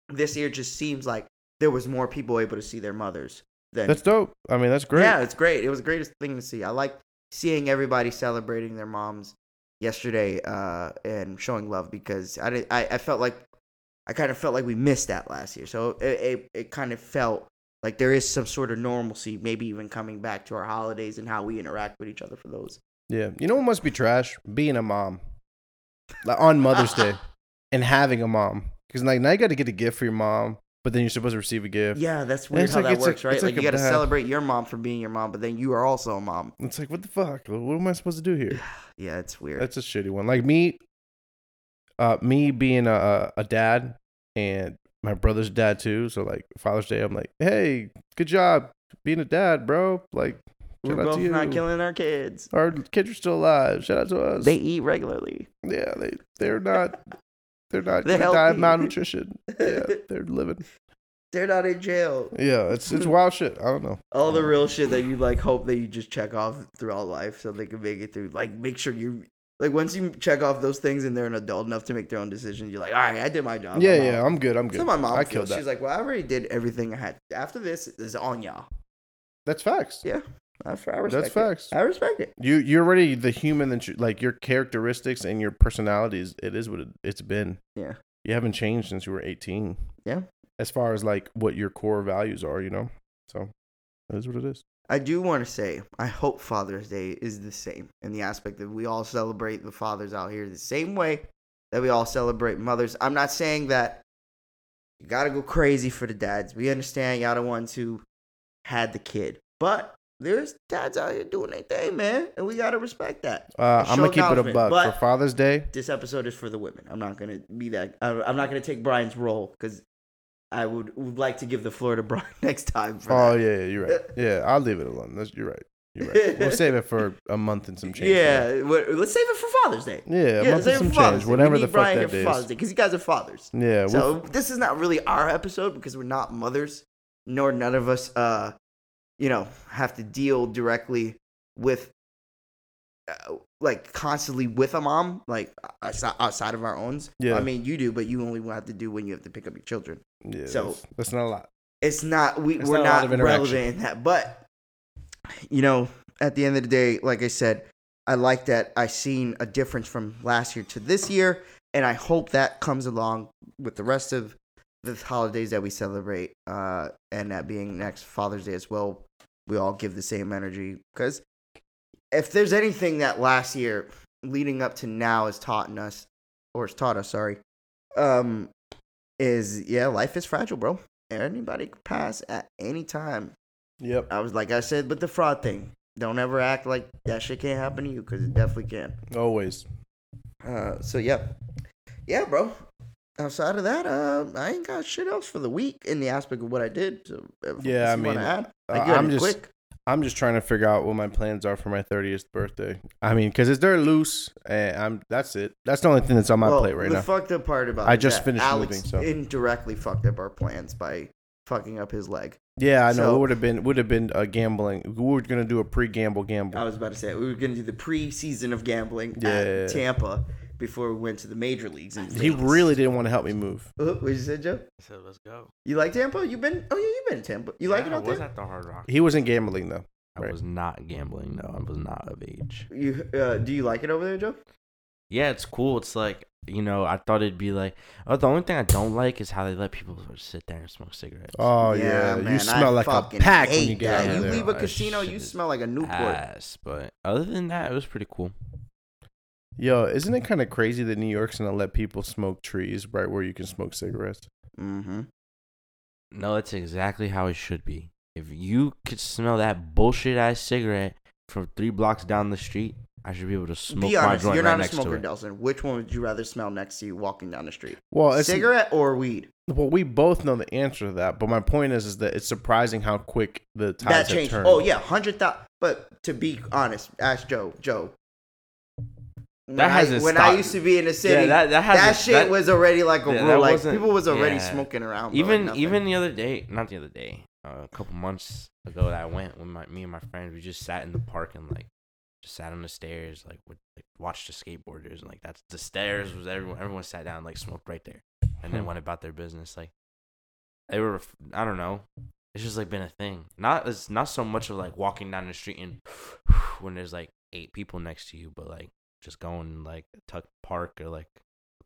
this year just seems like there was more people able to see their mothers than That's dope. I mean, that's great. Yeah, it's great. It was the greatest thing to see. I like seeing everybody celebrating their moms yesterday uh, and showing love because I, did, I I felt like I kind of felt like we missed that last year. So it, it it kind of felt like there is some sort of normalcy, maybe even coming back to our holidays and how we interact with each other for those. Yeah. You know what must be trash? Being a mom like, on Mother's Day and having a mom. Because like now you got to get a gift for your mom, but then you're supposed to receive a gift. Yeah, that's weird how like- that like- works, right? Like, like you got to celebrate your mom for being your mom, but then you are also a mom. It's like what the fuck? What am I supposed to do here? Yeah, it's weird. That's a shitty one. Like me, uh, me being a a dad and my brother's dad too. So like Father's Day, I'm like, hey, good job being a dad, bro. Like, We're both not killing our kids. Our kids are still alive. Shout out to us. They eat regularly. yeah, they they're not they're not They're die of malnutrition. Yeah, they're living. They're not in jail. Yeah, it's it's wild shit. I don't know. all the real shit that you like hope that you just check off throughout life so they can make it through like make sure you like once you check off those things and they're an adult enough to make their own decisions you're like all right i did my job Yeah, I'm yeah, out." I'm good. I'm good. how my mom I feels. killed that. she's like well i already did everything i had after this is on y'all That's facts. yeah that's I respect That's it. facts. i respect it You you're already the human that you like your characteristics and your personalities. It is what it, it's been. yeah You haven't changed since you were 18. Yeah. As far as like what your core values are, you know. So that is what it is. i do want to say i hope father's day is the same in the aspect that we all celebrate the fathers out here the same way that we all celebrate mothers i'm not saying that you gotta go crazy for the dads we understand y'all the ones who had the kid but there's dads out here doing their thing man and we gotta respect that Uh, I'm gonna keep it a buck for Father's Day. this episode is for the women i'm not gonna be that i'm not gonna take brian's role because i would, would like to give the floor to brian next time for Oh that. yeah, yeah, you're right. Yeah, I'll leave it alone. That's, you're right. You're right. We'll save it for a month and some change. yeah what- let's save it for father's day Yeah, a Yeah, month and some Father's change. Day. Whatever the fuck Brian that day Father's. Day because you guys are fathers. Yeah. So we'll, this is not really our episode because we're not mothers, nor none of us, uh, you know, have to deal directly with, uh, like constantly with a mom, like outside, outside of our own. Yeah. I mean, you do, but you only have to do when you have to pick up your children. yeah. so- that's, that's not a lot. It's not we It's we're not not, relevant in that, but you know, at the end of the day, like I said, I like that I seen a difference from last year to this year, and I hope that comes along with the rest of the holidays that we celebrate, uh, and that being next Father's Day as well. We all give the same energy because if there's anything that last year leading up to now has taught us, or has taught us, sorry, um, is yeah, life is fragile, bro. Anybody could pass at any time. Yep. I was like I said, but the fraud thing. Don't ever act like that shit can't happen to you because it definitely can. Always. Uh, so yeah, yeah, bro. Outside of that, uh, I ain't got shit else for the week in the aspect of what I did. So Yeah, I mean, add, uh, like, you had I'm just- quick. I'm just trying to figure out what my plans are for my 30th birthday. I mean, because it's they're loose, and I'm that's it. That's the only thing that's on my well, plate right the now. fucked up part about I just finished Alex moving, so. indirectly fucked up our plans by fucking up his leg. yeah, I know. so- it would have been would have been a gambling. We were gonna do a pre-gamble gamble. I was about to say we were gonna do the pre-season of gambling Yeah. at Tampa before we went to the major leagues. In he really didn't want to help me move. Oh, what you said, Joe? I said, let's go. You like Tampa? You've been? Oh yeah, you've been to Tampa. You like it Yeah, out I was there? at the Hard Rock. He wasn't gambling though. I Right. was not gambling. though. I was not of age. You uh, do you like it over there, Joe? Yeah, it's cool. It's like you know, I thought it'd be like. Oh, the only thing I don't like is how they let people sit there and smoke cigarettes. Oh yeah, man, you smell I like a pack when you get that. out of You there. leave a casino, you smell like a Newport. ass, but other than that, it was pretty cool. Yo, isn't it kind of crazy that New York's gonna let people smoke trees right where you can smoke cigarettes? Mm-hmm. No, that's exactly how it should be. If you could smell that bullshit ass cigarette from three blocks down the street, I should be able to smoke Be my honest, joint you're right not a next smoker. Delson. Which one would you rather smell next to you walking down the street? Well, it's Cigarette or weed? well, we both know the answer to that. But my point is, is that it's surprising how quick the tides that have changed. turned. Oh yeah, hundred thousand. But to be honest, ask Joe. Joe, when That I- hasn't when I used to be in the city. Yeah, that that that shit was already like a yeah, rule. Like people was already yeah. smoking around. like even even the other day, not the other day, uh, a couple months ago that I went with my me and my friends. We just sat in the park and like just sat on the stairs, like would like, watched the skateboarders and like that's the stairs was everyone everyone sat down like smoked right there and then Hmm. went about their business. Like they were, I don't know. It's just like been a thing. Not it's not so much of like walking down the street and when there's like eight people next to you, but like just going like tuck park or like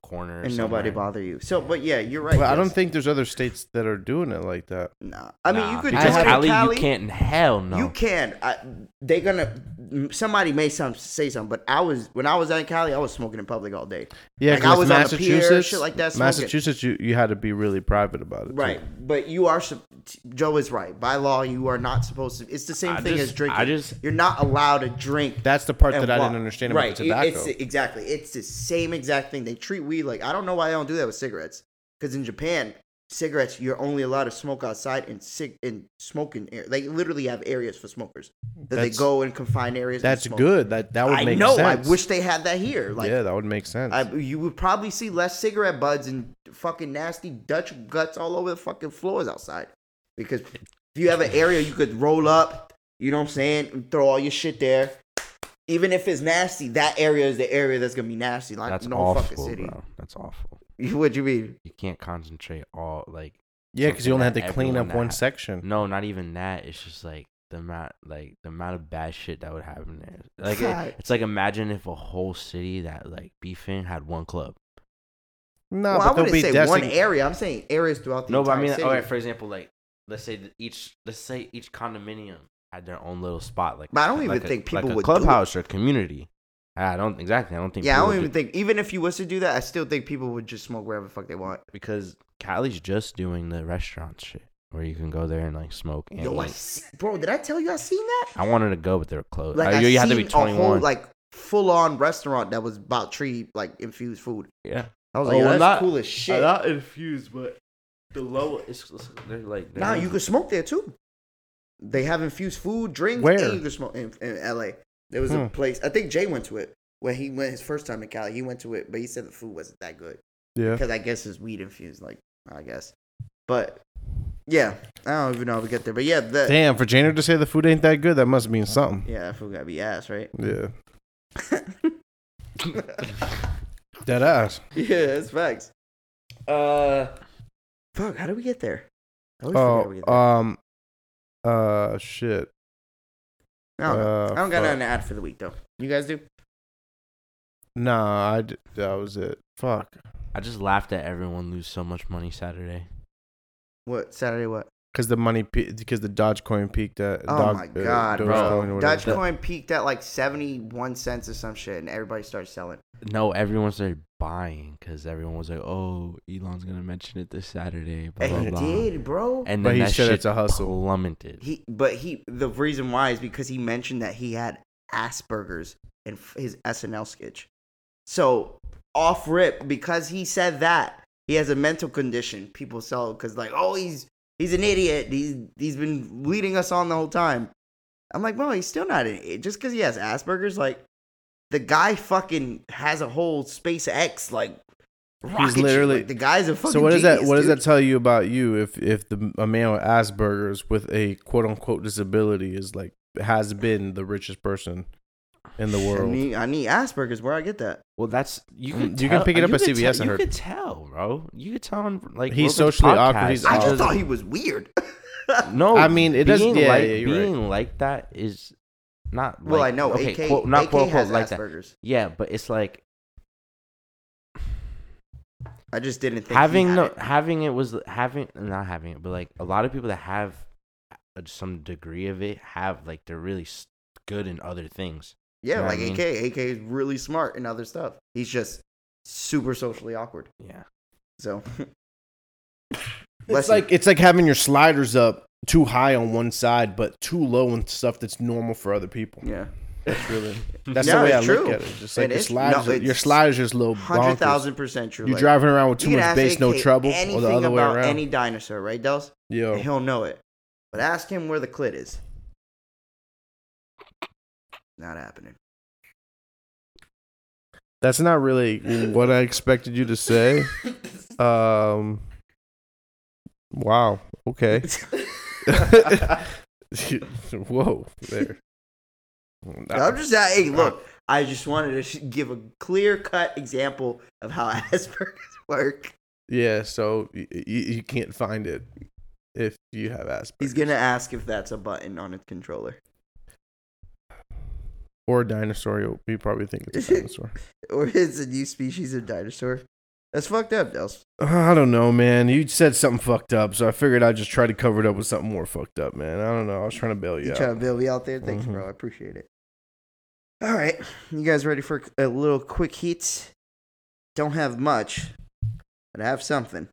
corner or and nobody bother you. So, but yeah, you're right. Well, I don't think there's other states that are doing it like that. Nah, I mean you could because join Cali, Cali. you can't. In hell no. You can. I, they gonna. Somebody may some say something, but I was when I was at Cali, I was smoking in public all day. Yeah, Like, 'cause I was on a pier, Massachusetts, shit like that, smoking. Massachusetts, you, you had to be really private about it. too. Right, but you are. Joe is right. By law, you are not supposed to. It's the same I thing just- as drinking. I just- you're not allowed to drink. That's the part and that I didn't understand about right. the tobacco. It's exactly. It's the same exact thing. They treat weed like I don't know why they don't do that with cigarettes. Because in Japan, cigarettes you're only allowed to smoke outside in cig in smoking air. They literally have areas for smokers that That's- they go in confined areas. and That's smoke. good. That that would I make know. sense. I wish they had that here. Like, yeah, that would make sense. I, you would probably see less cigarette buds and fucking nasty Dutch guts all over the fucking floors outside. Because if you have an area you could roll up, you know what I'm saying, and throw all your shit there. Even if it's nasty, that area is the area that's gonna be nasty. Like That's no awful, fucking city. bro. That's awful. What do you mean? You can't concentrate all like. yeah, because you only have to clean up everyone one section. No, not even that. It's just like the amount, like the amount of bad shit that would happen there. Like it, it's like imagine if a whole city that like beefing had one club. No, well, I but they'll wouldn't be say one area. I'm saying areas throughout the No, but I mean, city. all right. For example, like let's say each, let's say each condominium had their own little spot. Like, But I don't even a- think people like a would do it. clubhouse or community. I don't exactly. I don't think. yeah, I don't would even think. Even if you was to do that, I still think people would just smoke wherever the fuck they want. because Cali's just doing the restaurant shit where you can go there and like smoke. And Yo, I see, bro, did I tell you I seen that? I wanted to go, but they were closed. Like Uh, I you, you had to be seen a twenty whole one. like full on restaurant that was about tree like infused food. yeah, I was Oh, like, well, that's not- cool as shit. not infused, but the low is they're like they're Nah, you could smoke there too. They have infused food, drinks, Where? and you can smoke in, in LA. There was Hmm. a place. I think Jay went to it when he went his first time in Cali. He went to it, but he said the food wasn't that good Yeah. because I guess it's weed infused. Like I guess, but yeah, I don't even know how we get there. But yeah, the Damn, for Janer to say the food ain't that good, that must mean something. yeah, that food gotta be ass, right? Yeah. Dead ass. yeah, that's facts. Uh, fuck, how did we get there? I always forget how we Oh, get there. um, uh, shit. I don't know. Uh, I don't got fuck. nothing to add for the week though. You guys do? Nah, I d- that was it. Fuck. I just laughed at everyone lose so much money Saturday. What Saturday? What? Because the money, pe- because the Dogecoin peaked at. Oh Dog- my uh, god, Dogecoin bro! or whatever. Dogecoin peaked at like seventy-one cents or some shit, and everybody started selling. No, everyone started buying because everyone was like, "Oh, Elon's gonna mention it this Saturday." Blah, And blah, he blah. did, bro. And But he that said shit it's a hustle. plummeted. he, but he, the reason why is because he mentioned that he had Asperger's in his SNL sketch. So off rip, because he said that he has a mental condition. People sell because like, oh, he's he's an idiot. He's he's been leading us on the whole time. I'm like, well, he's still not an idiot. Just because he has Asperger's, like the guy fucking has a whole SpaceX like. He's literally- Like, the guy's a fucking. So what does that? What does that tell you about you? If if the a man with Asperger's with a quote unquote disability is like has been the richest person in the I world? need, I need Asperger's. Where I get that? well, that's you. Mm, Could you can pick it up at could CVS, I Tell, you could tell, bro. You could tell on like He's Rogan's socially awkward, podcast. he's I just Uh, thought he was weird. no. I mean, it doesn't. yeah, Like, yeah, you're right. being like that is not. well, like- I know. Okay, AK, quote, not AK quote unquote has like that. Yeah, but it's like I just didn't think having he no it. having it was having not having it, but like a lot of people that have uh, some degree of it have like they're really good in other things. Yeah, know like I mean? AK. AK is really smart in other stuff. He's just super socially awkward. Yeah. So It's like it's like having your sliders up too high on one side, but too low on stuff that's normal for other people. yeah, That's really that's No, the way I it's look at it. Just like It your sliders, no, are- your sliders just little hundred bonkers. thousand percent true. You're Like, driving around with too much ask bass, no trouble, or the other way around. any dinosaur, right, Dels? Yeah, He'll know it. But ask him where the clit is. Not happening. That's not really what I expected you to say. Um. Wow. Okay. Whoa. There. I'm just hey, look. I just wanted to give a clear cut example of how Asperger's work. Yeah. So y- y- you can't find it if you have Asperger's He's gonna ask if that's a button on his controller, or a dinosaur. You'll, you probably think it's a dinosaur. or is a new species of dinosaur. That's fucked up, Dels. I don't know, man. You said something fucked up, so I figured I'd just try to cover it up with something more fucked up, man. I don't know. I was trying to bail you You out. trying to bail me out there? Thanks, Mhm. bro. I appreciate it. All right, you guys ready for a little quick heat? Don't have much, but I have something.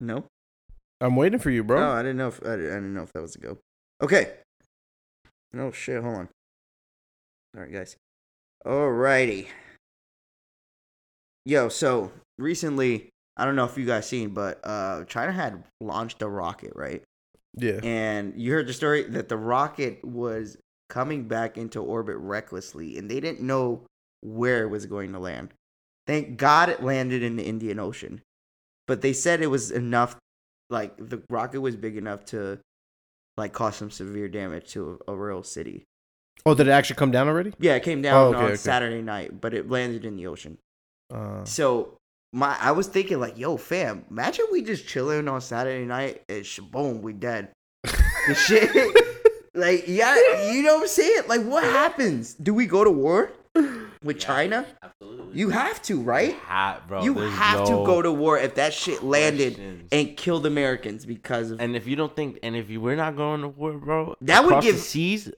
No. I'm waiting for you, bro. No, I didn't know if I didn't know if that was a go. Okay. No shit. Hold on. All right, guys. Alrighty. Yo, so recently, I don't know if you guys seen, but uh, China had launched a rocket, right? yeah. And you heard the story that the rocket was coming back into orbit recklessly, and they didn't know where it was going to land. Thank God it landed in the Indian Ocean, but they said it was enough. Like the rocket was big enough to, like, cause some severe damage to a, a real city. Oh, did it actually come down already? Yeah, it came down Oh, okay, on okay. Saturday night, but it landed in the ocean. Uh, So my, I was thinking like, yo, fam, imagine we just chilling on Saturday night and sh- boom, we dead. The shit, like, yeah, you know what I'm saying? Like, what happens? Do we go to war with China? Absolutely. You have to, right? Ha- bro, you have no to go to war if that shit landed questions. and killed Americans because of. And if you don't think, and if you we're not going to war, bro, That would give- the seas.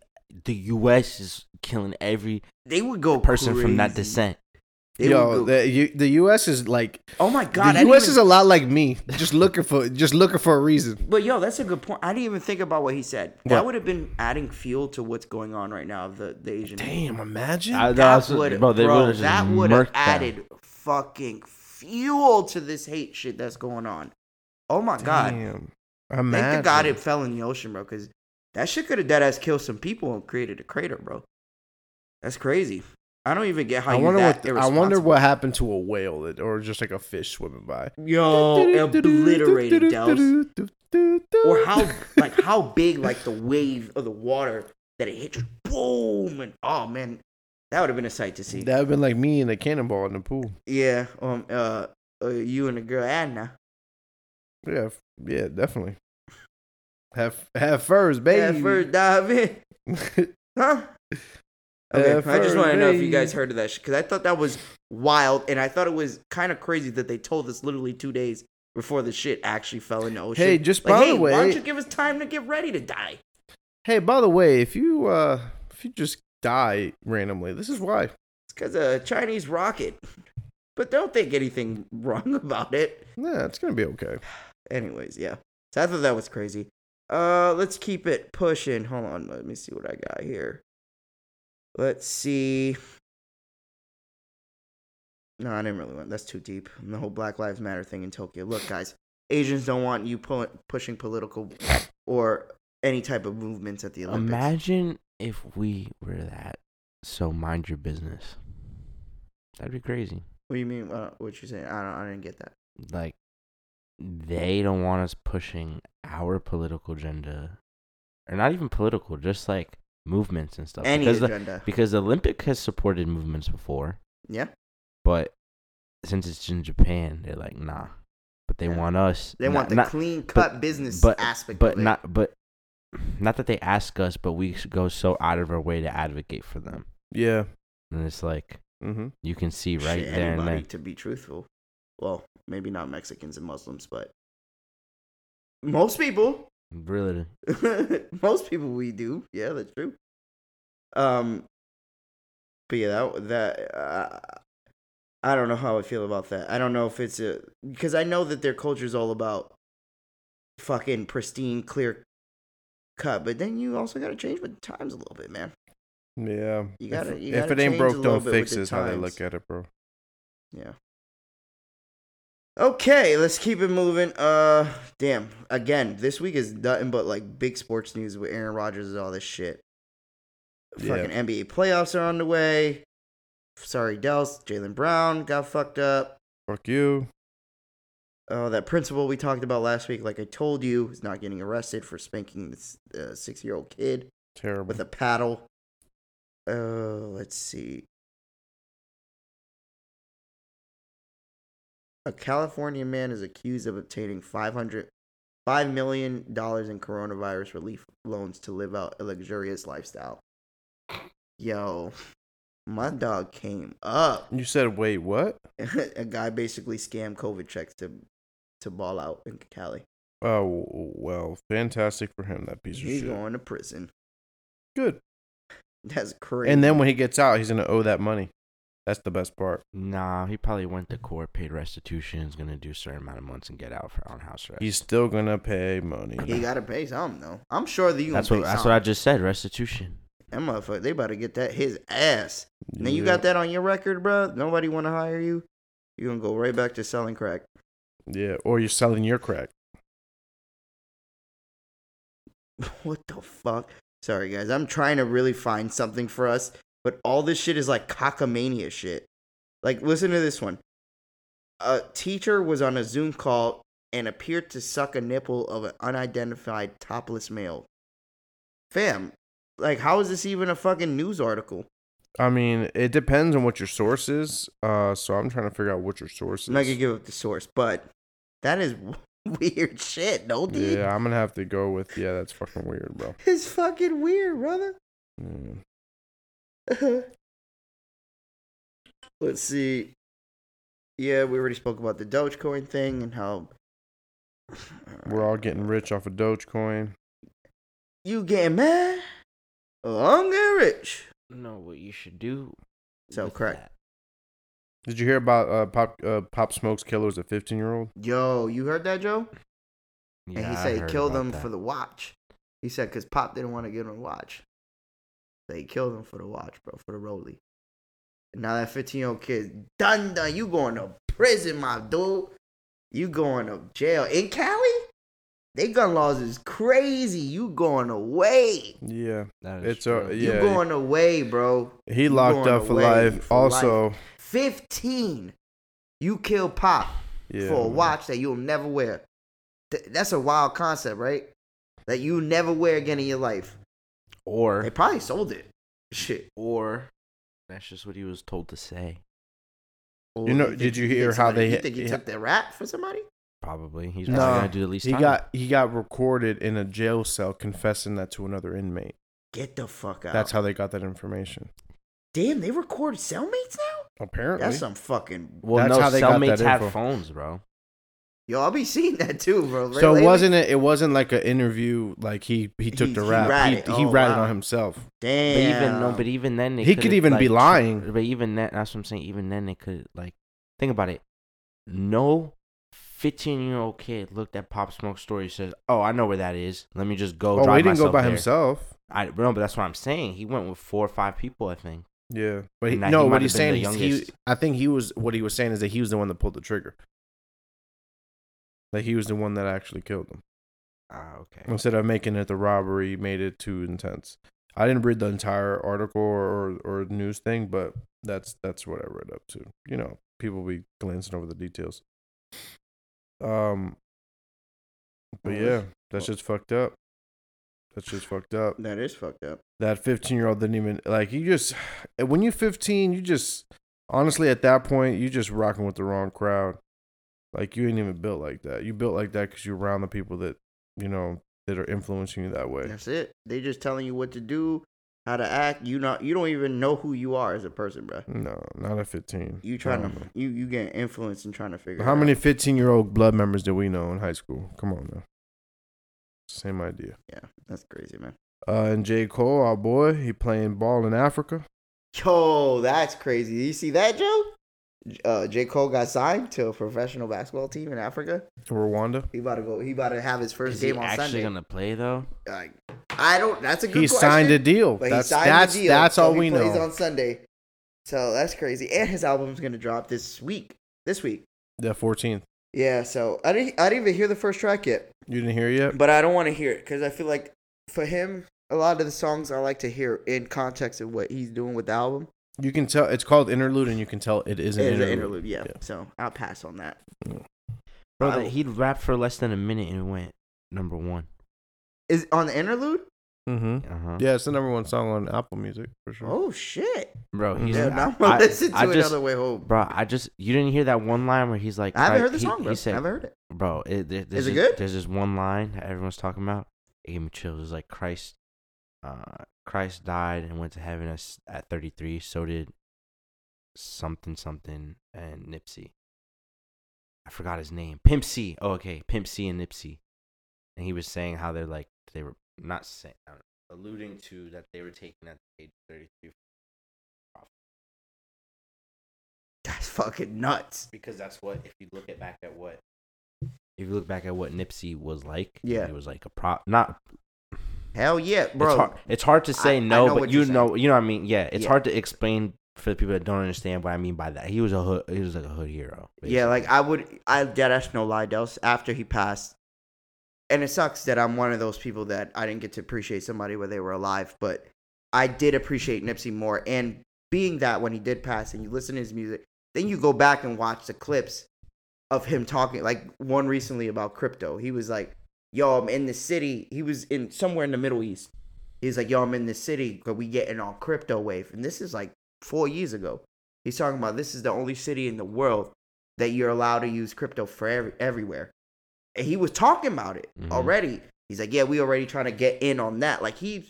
The U.S. is killing every they would go person from that descent. They Yo, the U, the U.S. is like oh my god! The U.S. even- is a lot like me, just looking for just looking for a reason. But yo, that's a good point. I didn't even think about what he said. What? That would have been adding fuel to what's going on right now. The the Asian. Damn, imagine. I- that would, bro, they bro, that would have murked that. added fucking fuel to this hate shit that's going on. Oh my god! Damn. Thank the god it fell in the ocean, bro. Because that shit could have dead ass killed some people and created a crater, bro. That's crazy. I don't even get how I you wonder that what I wonder what happened to a whale that, or just like a fish swimming by. Yo, obliterated, Dels. Or how like how big like the wave of the water that it hit just boom and oh man, that would have been a sight to see. That would have been like me and a cannonball in the pool. Yeah, um, uh, uh, you and the girl Anna. Yeah, yeah, definitely. Have have furs, baby. Yeah, first dive in, huh? Okay, Yeah, I just want to know if you guys heard of that shit because I thought that was wild, and I thought it was kind of crazy that they told us literally two days before the shit actually fell in the ocean. Hey, just like, by hey, the why don't you give us time to get ready to die? hey, by the way, if you uh if you just die randomly, this is why. It's because a Chinese rocket. But don't think anything wrong about it. Yeah, it's gonna be okay. Anyways, yeah. So I thought that was crazy. Uh, let's keep it pushing. Hold on, let me see what I got here. Let's see. No, I didn't really want. That's too deep. The whole Black Lives Matter thing in Tokyo. Look, guys, Asians don't want you pu- pushing political or any type of movements at the Olympics. Imagine if we were that. So mind your business. That'd be crazy. What do you mean? Uh, what you saying? I don't. I didn't get that. Like they don't want us pushing our political agenda, or not even political, just like movements and stuff. Any because the, agenda. because the Olympic has supported movements before, yeah. but since it's in Japan, they're like nah. But they Yeah. want us. They not- want the not- clean cut but- business but- aspect. but of it. not but not that they ask us, but we go so out of our way to advocate for them, Yeah. and it's like Mm-hmm. you can see right Shit, there and anybody, then. To be truthful, well, maybe not Mexicans and Muslims, but most people, Really, most people we do. Yeah, that's true. Um, but yeah, that that uh, I don't know how I feel about that. I don't know if it's a because I know that their culture is all about fucking pristine, clear cut, but then you also got to change with the times a little bit, man. Yeah. You gotta- if, you gotta it ain't broke, don't fix the it. Is how they look at it, bro. Yeah. Okay, let's keep it moving. Uh, damn. Again, this week is nothing but like big sports news with Aaron Rodgers and all this shit. Yeah. Fucking NBA playoffs are on the way. Sorry, Dels. Jaylen Brown got fucked up. Fuck you. Oh, that principal we talked about last week, like I told you, is not getting arrested for spanking this uh, six-year-old kid Terrible. with a paddle. Uh, let's see. A California man is accused of obtaining 500 $5 million in coronavirus relief loans to live out a luxurious lifestyle. Yo, my dog came up. you said, wait, what? a guy basically scammed COVID checks to to ball out in Cali. Oh, well, fantastic for him, that piece of He's shit. He's going to prison. Good. That's crazy. And then when he gets out, he's going to owe that money. That's the best part. Nah, he probably went to court, paid restitution, is gonna do a certain amount of months and get out for on house arrest. He's still going to pay money. he got to pay something though. I'm sure that you. that's what pay that's what I just said. Restitution. That motherfucker, they about to get that his ass. And then you got that on your record, bro. Nobody want to hire you. You gonna go right back to selling crack. Yeah, or you're selling your crack. what the fuck? Sorry guys, I'm trying to really find something for us, but all this shit is like cockamania shit. Like, listen to this one. A teacher was on a Zoom call and appeared to suck a nipple of an unidentified topless male. Fam, like, how is this even a fucking news article? I mean, it depends on what your source is. Uh, so I'm trying to figure out what your source is. I'm not gonna give up the source, but that is weird shit, no dude. yeah, I'm gonna have to go with yeah. That's fucking weird, bro. It's fucking weird, brother. Mm. Let's see. Yeah, we already spoke about the Dogecoin thing and how We're all getting rich off of Dogecoin. you getting mad. Oh, I'm getting rich. No, what you should do. So with correct. that- Did you hear about uh, Pop uh, Pop Smoke's killer was a 15 year old? Yo, you heard that, Joe? Yeah, and he I said he heard killed about him that. for the watch. He said because Pop didn't want to give him a watch. They killed him for the watch, bro, for the Roly. Now that 15 year old kid, done, done. You going to prison, my dude. You going to jail. In Cali? They gun laws is crazy. You going away. Yeah, That is it's true. a You going away, bro. he you locked up for life. for also, 15. You kill Pop. yeah, for a man. watch that you'll never wear. Th- that's a wild concept, right? That you never wear again in your life. Or they probably sold it. Shit. or that's just what he was told to say. Or You know, think- did you hear how somebody- they- You think he yeah. took their rap for somebody? Probably he's No, probably gonna do the least He time. got he got recorded in a jail cell confessing that to another inmate. Get the fuck out. That's how they got that information. Damn, they record cellmates now? Apparently, That's some fucking. well, That's no, how they got cellmates that have info. phones, bro. Yo, I'll be seeing that too, bro. so Lately- it wasn't it? It wasn't like an interview. Like he he took He- the he rap. ratted. He, he Oh, ratted wow. on himself. Damn. But even no, but even then they He could even be like, tr- lying. But even then, that's what I'm saying. Even then, they could like think about it. No, fifteen year old kid looked at Pop Smoke story. Says, "Oh, I know where that is. Let me just go." Oh, drive he didn't go by there." himself. I no, but that's what I'm saying. He went with four or five people. I think. Yeah, but he, no. he what he's saying is he. I think he was. What he was saying is that he was the one that pulled the trigger. Like he was the one that actually killed him. Ah, okay. Instead of making it the robbery, made it too intense. I didn't read the entire article or, or, or news thing, but that's that's what I read up to. You know, people be glancing over the details. Um, but yeah, that's- just fucked up. That's just fucked up. That is fucked up. That fifteen year old didn't even like you. Just when you're fifteen, you just honestly at that point you just rocking with the wrong crowd. Like you ain't even built like that. You built like that because you're around the people that you know that are influencing you that way. That's it. They just telling you what to do, how to act. You not. You don't even know who you are as a person, bro. No, not at 15. You trying to know. you you getting influenced and trying to figure. How many 15 year old blood members did we know in high school? Come on now. Same idea. Yeah, that's crazy, man. Uh, and J. Cole, our boy, he playing ball in Africa. Yo, that's crazy. You see that, Joe? Uh, J. Cole got signed to a professional basketball team in Africa. Rwanda. He about to go. He about to have his first Is he game on Sunday. actually Sunday. gonna play though? Like, I don't. That's a good. He question, signed a deal. But That's he signed that's the deal. that's so all he we plays know. on Sunday. So that's crazy. And his album's gonna drop this week. This week. The 14th. Yeah. So I didn't. I didn't even hear the first track yet. You didn't hear yet? But I don't want to hear it because I feel like for him, a lot of the songs I like to hear in context of what he's doing with the album. You can tell it's called interlude, and you can tell it is an It is interlude. an interlude, yeah. Yeah. So I'll pass on that. Bro, I- that he rapped for less than a minute and went number one. Is on the interlude? Mm-hmm. Uh huh. Yeah, it's the number one song on Apple Music for sure. Oh shit! Bro, he's Yeah, now I'm gonna I- listen to I it just- on the way home. Bro, I just you didn't hear that one line where he's like, I haven't Christ- heard the he- song, bro. He said, I haven't heard it. bro, it, there- there's Is it just- good? There's just one line that everyone's talking about. It gave me chills. It's like Christ, uh, Christ died and went to heaven at, at 33. So did something something and Nipsey. I forgot his name. Pimp C. Oh, okay, Pimp C and Nipsey. And he was saying how they're like they were not saying, know, alluding to that they were taken at the age 33 That's fucking nuts. because that's what if you look at back at what if you look back at what Nipsey was like, Yeah. he was like a prop. Not Hell yeah, bro. It's hard, it's hard to say I- I no, know but you know, you know what I mean. Yeah, it's Yeah. hard to explain for the people that don't understand what I mean by that. He was a hood. He was like a hood hero. Yeah, like. I would, I dead ass no lie, Dels. After he passed, and it sucks that I'm one of those people that I didn't get to appreciate somebody when they were alive, but I did appreciate Nipsey more. And being that when he did pass, and you listen to his music, then you go back and watch the clips of him talking. Like one recently about crypto, he was like, "Yo, I'm in the city." He was in somewhere in the Middle East. He's like, "Yo, I'm in the city, but we getting on crypto wave," and this is like four years ago. He's talking about this is the only city in the world that you're allowed to use crypto for every, everywhere. And he was talking about it Mhm. already. He's like, yeah, we already trying to get in on that. Like he,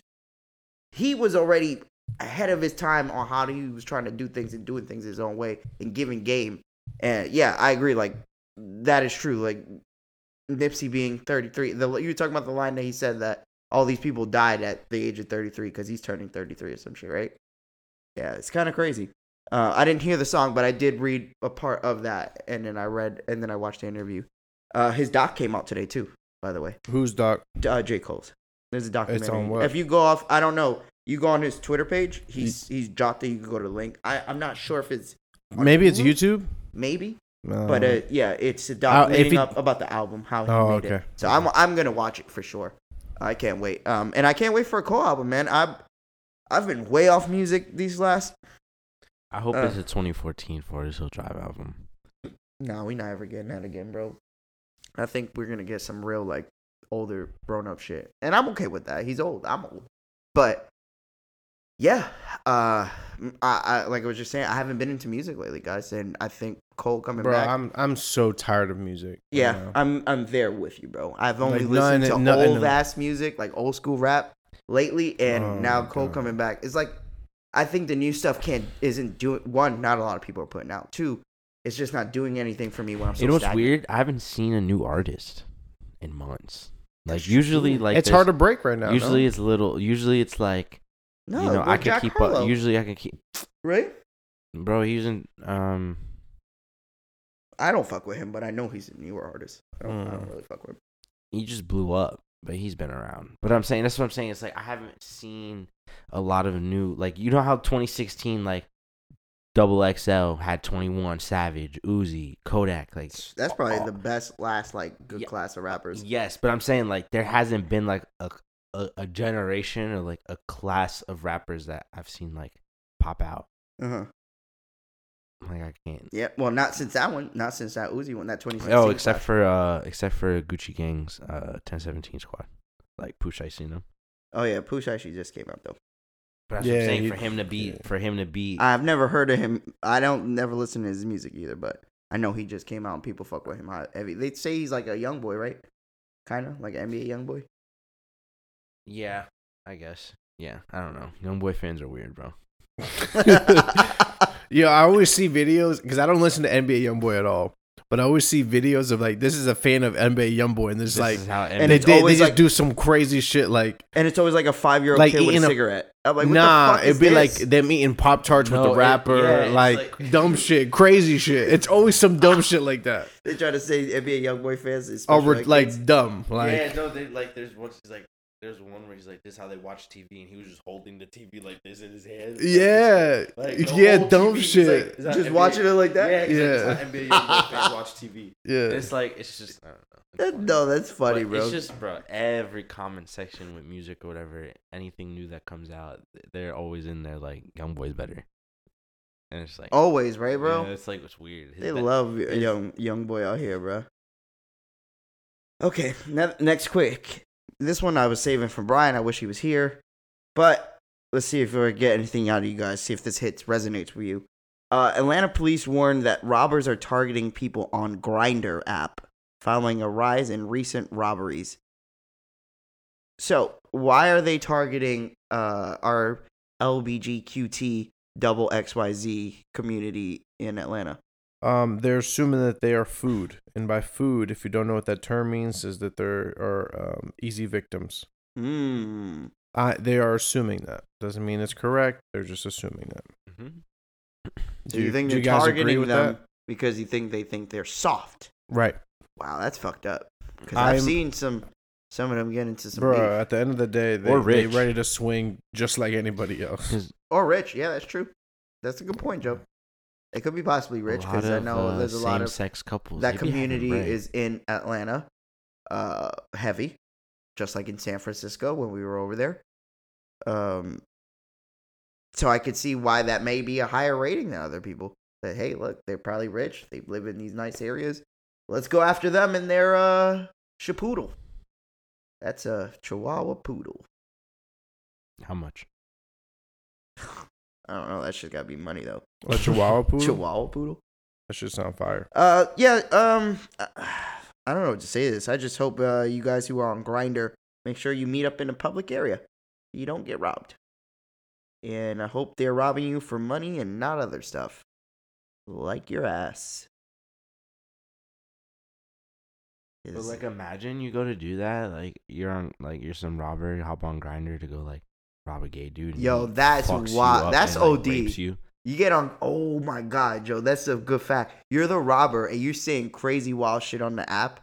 he was already ahead of his time on how he was trying to do things and doing things his own way and giving game. And yeah, I agree. Like that is true. Like Nipsey being 33. The you were talking about the line that he said that all these people died at the age of 33 because he's turning 33 or some shit, right? Yeah, it's kind of crazy. Uh, I didn't hear the song, but I did read a part of that, and then I read, and then I watched the interview. Uh, his doc came out today too, by the way. Who's Doc? Uh, J Cole's. There's a documentary. on what? If you go off, I don't know. You go on his Twitter page. He's he's dropped it. You can go to the link. I I'm not sure if it's Maybe it's YouTube. maybe, Uh, but uh, yeah, it's a Uh, doc if leading it- up about the album, how he Oh, made it. okay. So I'm I'm gonna watch it for sure. I can't wait. Um, and I can't wait for a Cole album, man. I I've been way off music these last. I hope uh, it's a 2014 Forest Hill Drive album. No, we not ever getting that again, bro. I think we're gonna get some real like older grown up shit, and I'm okay with that. He's old. I'm old, but yeah, uh, I, I like I was just saying, I haven't been into music lately, guys, and I think Cole coming bro, back. I'm I'm so tired of music. right yeah, now. I'm I'm there with you, bro. I've only Like, listened none- to none- old ass music, like old school rap, lately, and Oh now Cole God. coming back. It's like I think the new stuff can't isn't doing one. Not a lot of people are putting out. Two, it's just not doing anything for me when I'm so you know what's stagnant. weird? I haven't seen a new artist in months. Like usually, like it's there's- hard to break right now. Usually no? it's little. Usually it's like No, you know I can Jack keep Harlow, up. Usually I can keep. right? Bro, he's in. Um, I don't fuck with him, but I know he's a newer artist. I don't, I don't Mm. really fuck with him. he just blew up, but he's been around. But I'm saying that's what I'm saying. It's like I haven't seen a lot of new. Like you know how 2016 like Double XL had 21 Savage, Uzi, Kodak. Like That's probably the best last like good Yeah. class of rappers. yes, but I'm saying like there hasn't been like a, a a generation or like a class of rappers that I've seen like pop out. Uh huh. Like I can't. Yeah. Well, not since that one. Not since that Uzi one. That 2016. Oh, except class. for uh, except for Gucci Gang's uh 1017 squad, like Push I seen them. Oh yeah, Push actually just came out though. But that's what I'm saying he- for him to be yeah. for him to be I've never heard of him. I don't never listen to his music either, but I know he just came out and people fuck with him hot- heavy. They say he's like a young boy, right? Kind of like an NBA young boy. Yeah, I guess. Yeah, I don't know. Young boy fans are weird, bro. yeah, I always see videos because I don't listen to NBA YoungBoy at all. But I always see videos of like this is a fan of NBA YoungBoy, and there's This like is how and they, it's they, they just like- do some crazy shit like and it's always like a five year old Like kid with a eating a- cigarette. I'm like, what nah, the fuck it'd be this? like them eating pop tarts with No, the it- rapper, yeah, like, like- dumb shit, crazy shit. It's always some dumb shit like that, they try to say NBA young boy fans is or special we're, like dumb, like no, they like there's once he's like there's one where he's like, "This is how they watch TV," and he was just holding the TV like this in his hand. Yeah, Like, the yeah, dumb TV, shit. like, Just NBA?" watching it like that? Yeah, he's like, "It's NBA Youngboy fans watch TV. yeah. It's like it's just I don't know. That- no, that's funny, But bro. It's just, bro, every comment section with music or whatever, anything new that comes out, they're always in there like Young Boy's better, and it's like, Always, right, bro? yeah, it's like it's weird. His They be- love young young boy out here, bro. Okay, ne- next quick. This one I was saving for Brian. I wish he was here, but let's see if we get anything out of you guys. See if this hits resonates with you. Uh, Atlanta police warned that robbers are targeting people on Grindr app, following a rise in recent robberies. So, why are they targeting uh, our LBGQT double XYZ community in Atlanta? Um, they're assuming that they are food, and by food, if you don't know what that term means, is that they are um, easy victims. Hmm. I, they are assuming that doesn't mean it's correct. They're just assuming that. Mm-hmm. So you, think do they're guys agree with them that? because you think they think they're soft? Right, Wow, that's fucked up. Because I've seen some some of them get into some bro. beef. At the end of the day, they, Or they ready to swing just like anybody else. or rich. Yeah, that's true. That's a good point, Joe. It could be possibly rich because I know uh, there's a lot of same-sex couples. that they be having community is in Atlanta, uh, heavy, just like in San Francisco when we were over there. Um, so I could see why that may be a higher rating than other people. That hey, look, they're probably rich. They live in these nice areas. Let's go after them in their uh shapoodle. That's a Chihuahua poodle. how much? I don't know. That shit got to be money though. A Chihuahua poodle. Chihuahua poodle. That should sound fire. Uh, yeah. Um, I don't know what to say to this. I just hope uh, you guys who are on Grindr make sure you meet up in a public area. You don't get robbed. And I hope they're robbing you for money and not other stuff, like your ass. But like, imagine you go to do that. Like, you're on, like, you're some robber. You hop on Grindr to go like rob a gay dude. Yo, that's fucks wild. That's and, OD. rapes you. You get on. Oh my god, Joe, that's a good fact. You're the robber, and you're saying crazy wild shit on the app.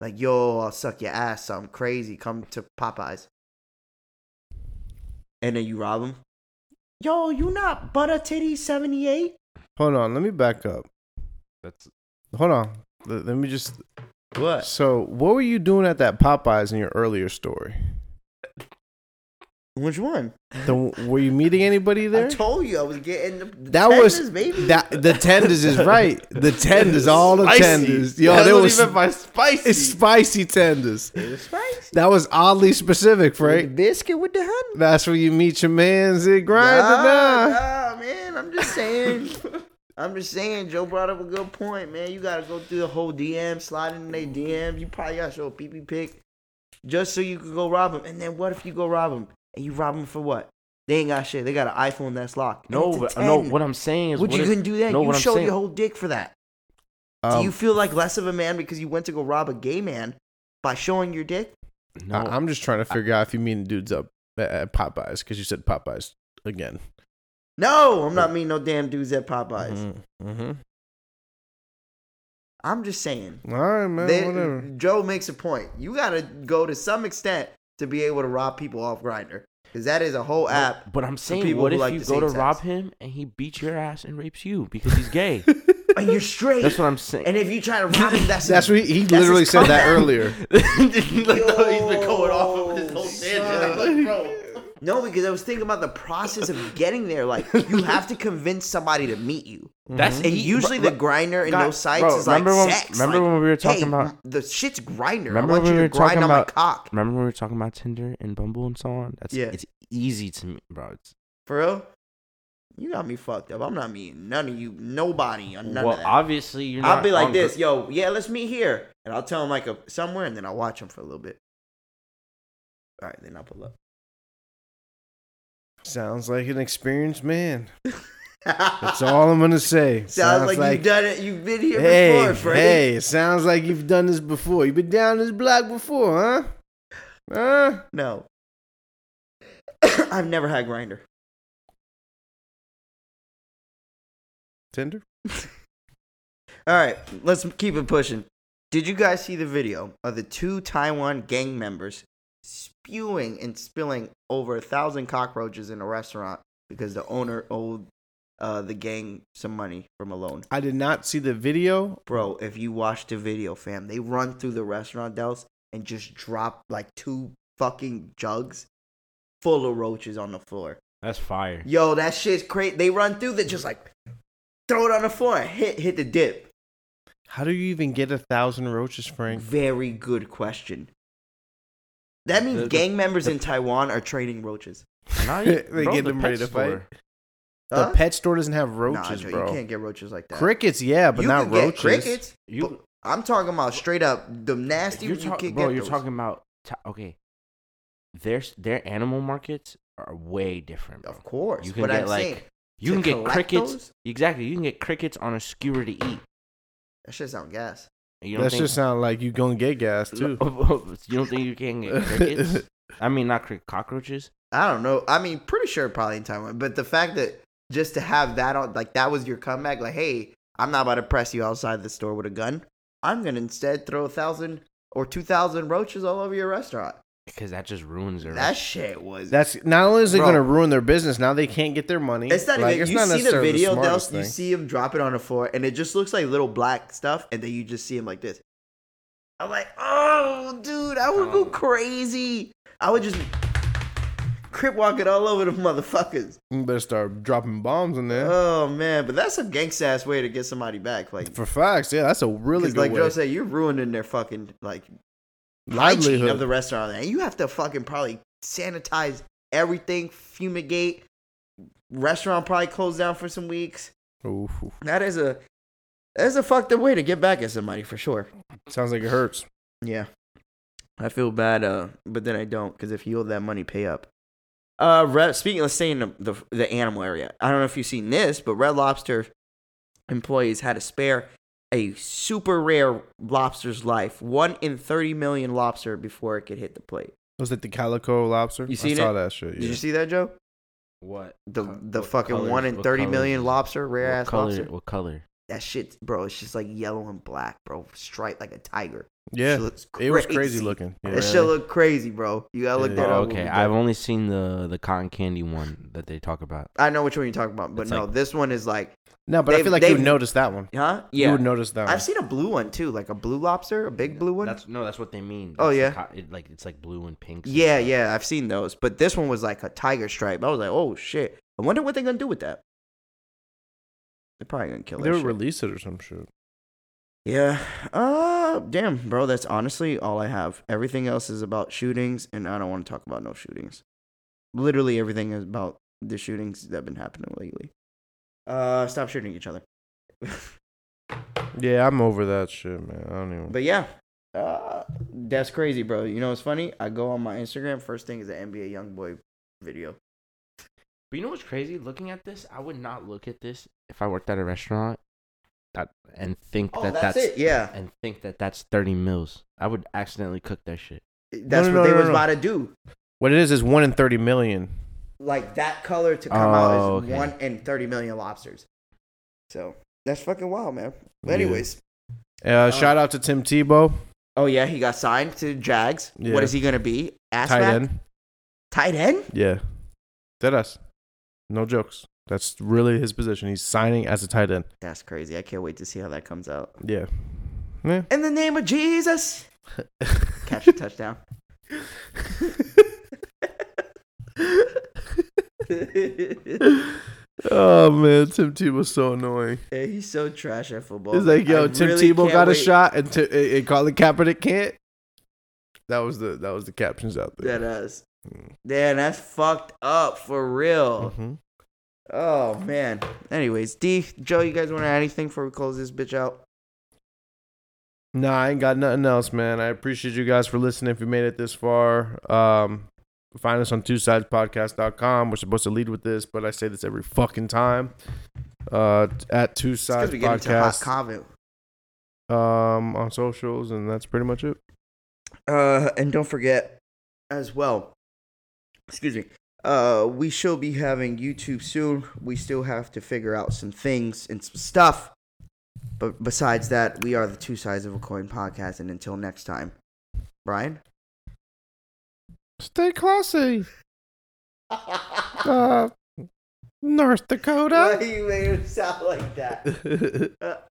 Like, yo, I'll suck your ass. Something crazy. Come to Popeyes, and then you rob him. Yo, you not butter titty seventy eight? Hold on, let me back up. That's Hold on, let, let me just. What? So, what were you doing at that Popeyes in your earlier story? Which one? The, were you meeting anybody there? I told you I was getting the, the That was- tenders, baby. That the tenders is right. The tenders, all the Spicy. tenders. Yo, That's there what was he meant by spicy. it's spicy tenders. It was spicy. That was oddly specific, With Frank. The biscuit with the honey. That's where you meet your man's at Grindr Nah, now. nah, man. I'm just saying. I'm just saying. Joe brought up a good point, man. You gotta go through the whole DM, slide in their DMs. You probably gotta show a PP pic just so you could go rob them. And then what if you go rob them and you rob them for what? They ain't got shit. They got an iPhone that's locked. And no, it's a but, no. 10. What I'm saying is, What, what you if- couldn't do that? no, you what I'm showed saying- your whole dick for that. do Um, you feel like less of a man because you went to go rob a gay man by showing your dick? no, I- I'm just trying to figure out if you mean dudes up at, at Popeyes because you said Popeyes again. No, I'm not mean no damn dudes at Popeyes. Mm-hmm. I'm just saying. All right, man. They- whatever. Joe makes a point. You gotta go to some extent to be able to rob people off Grindr, because that is a whole app. But I'm saying, people what if like you go to same rob him and he beats your ass and rapes you because he's gay? and you're straight. That's what I'm saying. and if you try to rob him, that's That's what he, he that's literally his said that earlier. like, he's been going off of his whole Yo, tangent. I'm like, bro. No, because I was thinking about the process of getting there. Like you have to convince somebody to meet you. That's And usually the Grindr in God, those sites bro, is like remember when- sex. remember like, when we were talking hey, about- the shit's Grindr? Remember I want when you we to were grind talking on my about- cock. Remember when we were talking about Tinder and Bumble and so on? That's Yeah. It's easy to me, bro. It's, For real? You got me fucked up. I'm not meeting none of you, nobody on none well, of that. obviously you're I'll be like this, gr- yo, yeah, let's meet here, and I'll tell him like a somewhere, and then I'll watch him for a little bit. All right, then I'll pull up. Sounds like an experienced man. That's all I'm gonna say. Sounds, like, you've done it. You've been here hey, before, Frank. hey, it sounds like you've done this before. You've been down this block before, huh? Huh? No, I've never had Grindr. Tinder? All right, let's keep it pushing. Did you guys see the video of the two Taiwan gang members spewing and spilling over a thousand cockroaches in a restaurant because the owner owed uh, the gang some money from a loan. I did not see the video. Bro, if you watch the video, fam, they run through the restaurant, Dels, and just drop like two fucking jugs full of roaches on the floor. That's fire. Yo, that shit's crazy. They run through the just like throw it on the floor and hit hit the dip. How do you even get a thousand roaches, Frank? Very good question. That means The- the- gang members in Taiwan are trading roaches. Not They even- bro, get the them pet ready to fight. store. The pet store doesn't have roaches, Joe, bro. You can't get roaches like that. Crickets, yeah, but you not can get roaches. crickets. You- I'm talking about straight up the nasty. You're you can't bro, get you're those. talking about ta- okay. Their their animal markets are way different. Bro. Of course, You can but get I'm like saying you can get crickets. those? Exactly, you can get crickets on a skewer to eat. that shit sound gas. You don't That think just sound like you gonna get gas too. you don't think you can get crickets? I mean, not crick cockroaches. I don't know. I mean, pretty sure probably in Taiwan, but the fact that just to have that on, like that was your comeback. Like, hey, I'm not about to press you outside the store with a gun. I'm gonna instead throw a thousand or two thousand roaches all over your restaurant. Because that just ruins their. That shit was. That's not only is it Bro. gonna ruin their business, now they can't get their money. It's not Like, even. it's You not see the necessarily video, smartest Dels. You thing. see him drop it on the floor, and it just looks like little black stuff, and then you just see him like this. I'm like, oh, dude, I would go Oh. crazy. I would just crip walking all over the motherfuckers. You better start dropping bombs in there. Oh man, but that's a gangsta ass way to get somebody back. Like, For facts, yeah, that's a really because good like way. Joe said, you're ruining their fucking like hygiene Livelihood. of the restaurant, and you have to fucking probably sanitize everything, fumigate. Restaurant probably closed down for some weeks. Oof. That is a that is a fucked up way to get back at somebody for sure. Sounds like it hurts. Yeah, I feel bad, uh, but then I don't because if you owe that money, pay up. Uh, Red, speaking, let's stay in the, the the animal area. I don't know if you've seen this, but Red Lobster employees had to spare a super rare lobster's life, one in thirty million lobster before it could hit the plate. Was it the calico lobster? You I saw it? that shit. Did you see that, Joe? What? The the what fucking colors- one in what thirty colors million lobster, rare ass color? lobster. What color? That shit, bro, it's just like yellow and black, bro, striped like a tiger. yeah, Shit looks it was crazy looking. Yeah. That shit look crazy, bro. You gotta look Yeah. that Oh, up. okay. we I've only seen the the cotton candy one that they talk about. I know which one you're talking about, but It's no, like- this one is like, No, but I feel like you would they've- notice that one. huh? Yeah, you Yeah, would notice that one. I've seen a blue one too, like a blue lobster, a big blue one. That's no, that's what they mean. Oh, That's the yeah? co- it, like it's like blue and pink. yeah, stuff. yeah, I've seen those, but this one was like a tiger stripe. I was like, oh shit. I wonder what they're gonna do with that. They're probably gonna kill they would shit. release it or some shit. Yeah. Uh, damn, bro. That's honestly all I have. Everything else is about shootings, and I don't want to talk about no shootings. Literally everything is about the shootings that have been happening lately. Uh, stop shooting each other. Yeah, I'm over that shit, man. I don't even. But yeah, uh, that's crazy, bro. You know what's funny? I go on my Instagram. First thing is the NBA YoungBoy video. But you know what's crazy? Looking at this, I would not look at this if I worked at a restaurant. That and think Oh, that that's, that's, it. Yeah, and think that that's thirty mils. I would accidentally cook that shit. that's no, what no, they no, was no. about to do. what it is is one in thirty million. Like that color to come out Oh, is okay. one in thirty million lobsters. So that's fucking wild, man. But Yeah. anyways, Uh, shout out to Tim Tebow, oh yeah, he got signed to Jags. Yeah. What is he gonna be? Ass tight back? end. Tight end? Yeah, that us. No jokes. That's really his position. He's signing as a tight end. That's crazy. I can't wait to see how that comes out. Yeah. Yeah. In the name of Jesus, catch a touchdown. oh man, Tim Tebow's so annoying. Yeah, he's so trash at football. It's like, yo, I Tim really Tebow got a shot, and, t- and Colin Kaepernick can't. That was the that was the captions out there. That is. Damn, that's fucked up for real. Mhm. Oh man. Anyways, D, Joe, you guys want to add anything before we close this bitch out? Nah, I ain't got nothing else, man. I appreciate you guys for listening. If you made it this far, um, find us on two sidespodcast.com. We're supposed to lead with this, but I say this every fucking time. Uh, at two sides we get into hot podcast comment. um on socials, and that's pretty much it. Uh, and don't forget as well. Excuse me. Uh, we shall be having YouTube soon. We still have to figure out some things and some stuff. But besides that, we are the two sides of a coin podcast. And until next time, Brian. Stay classy. Uh, North Why Dakota. you made him sound like that?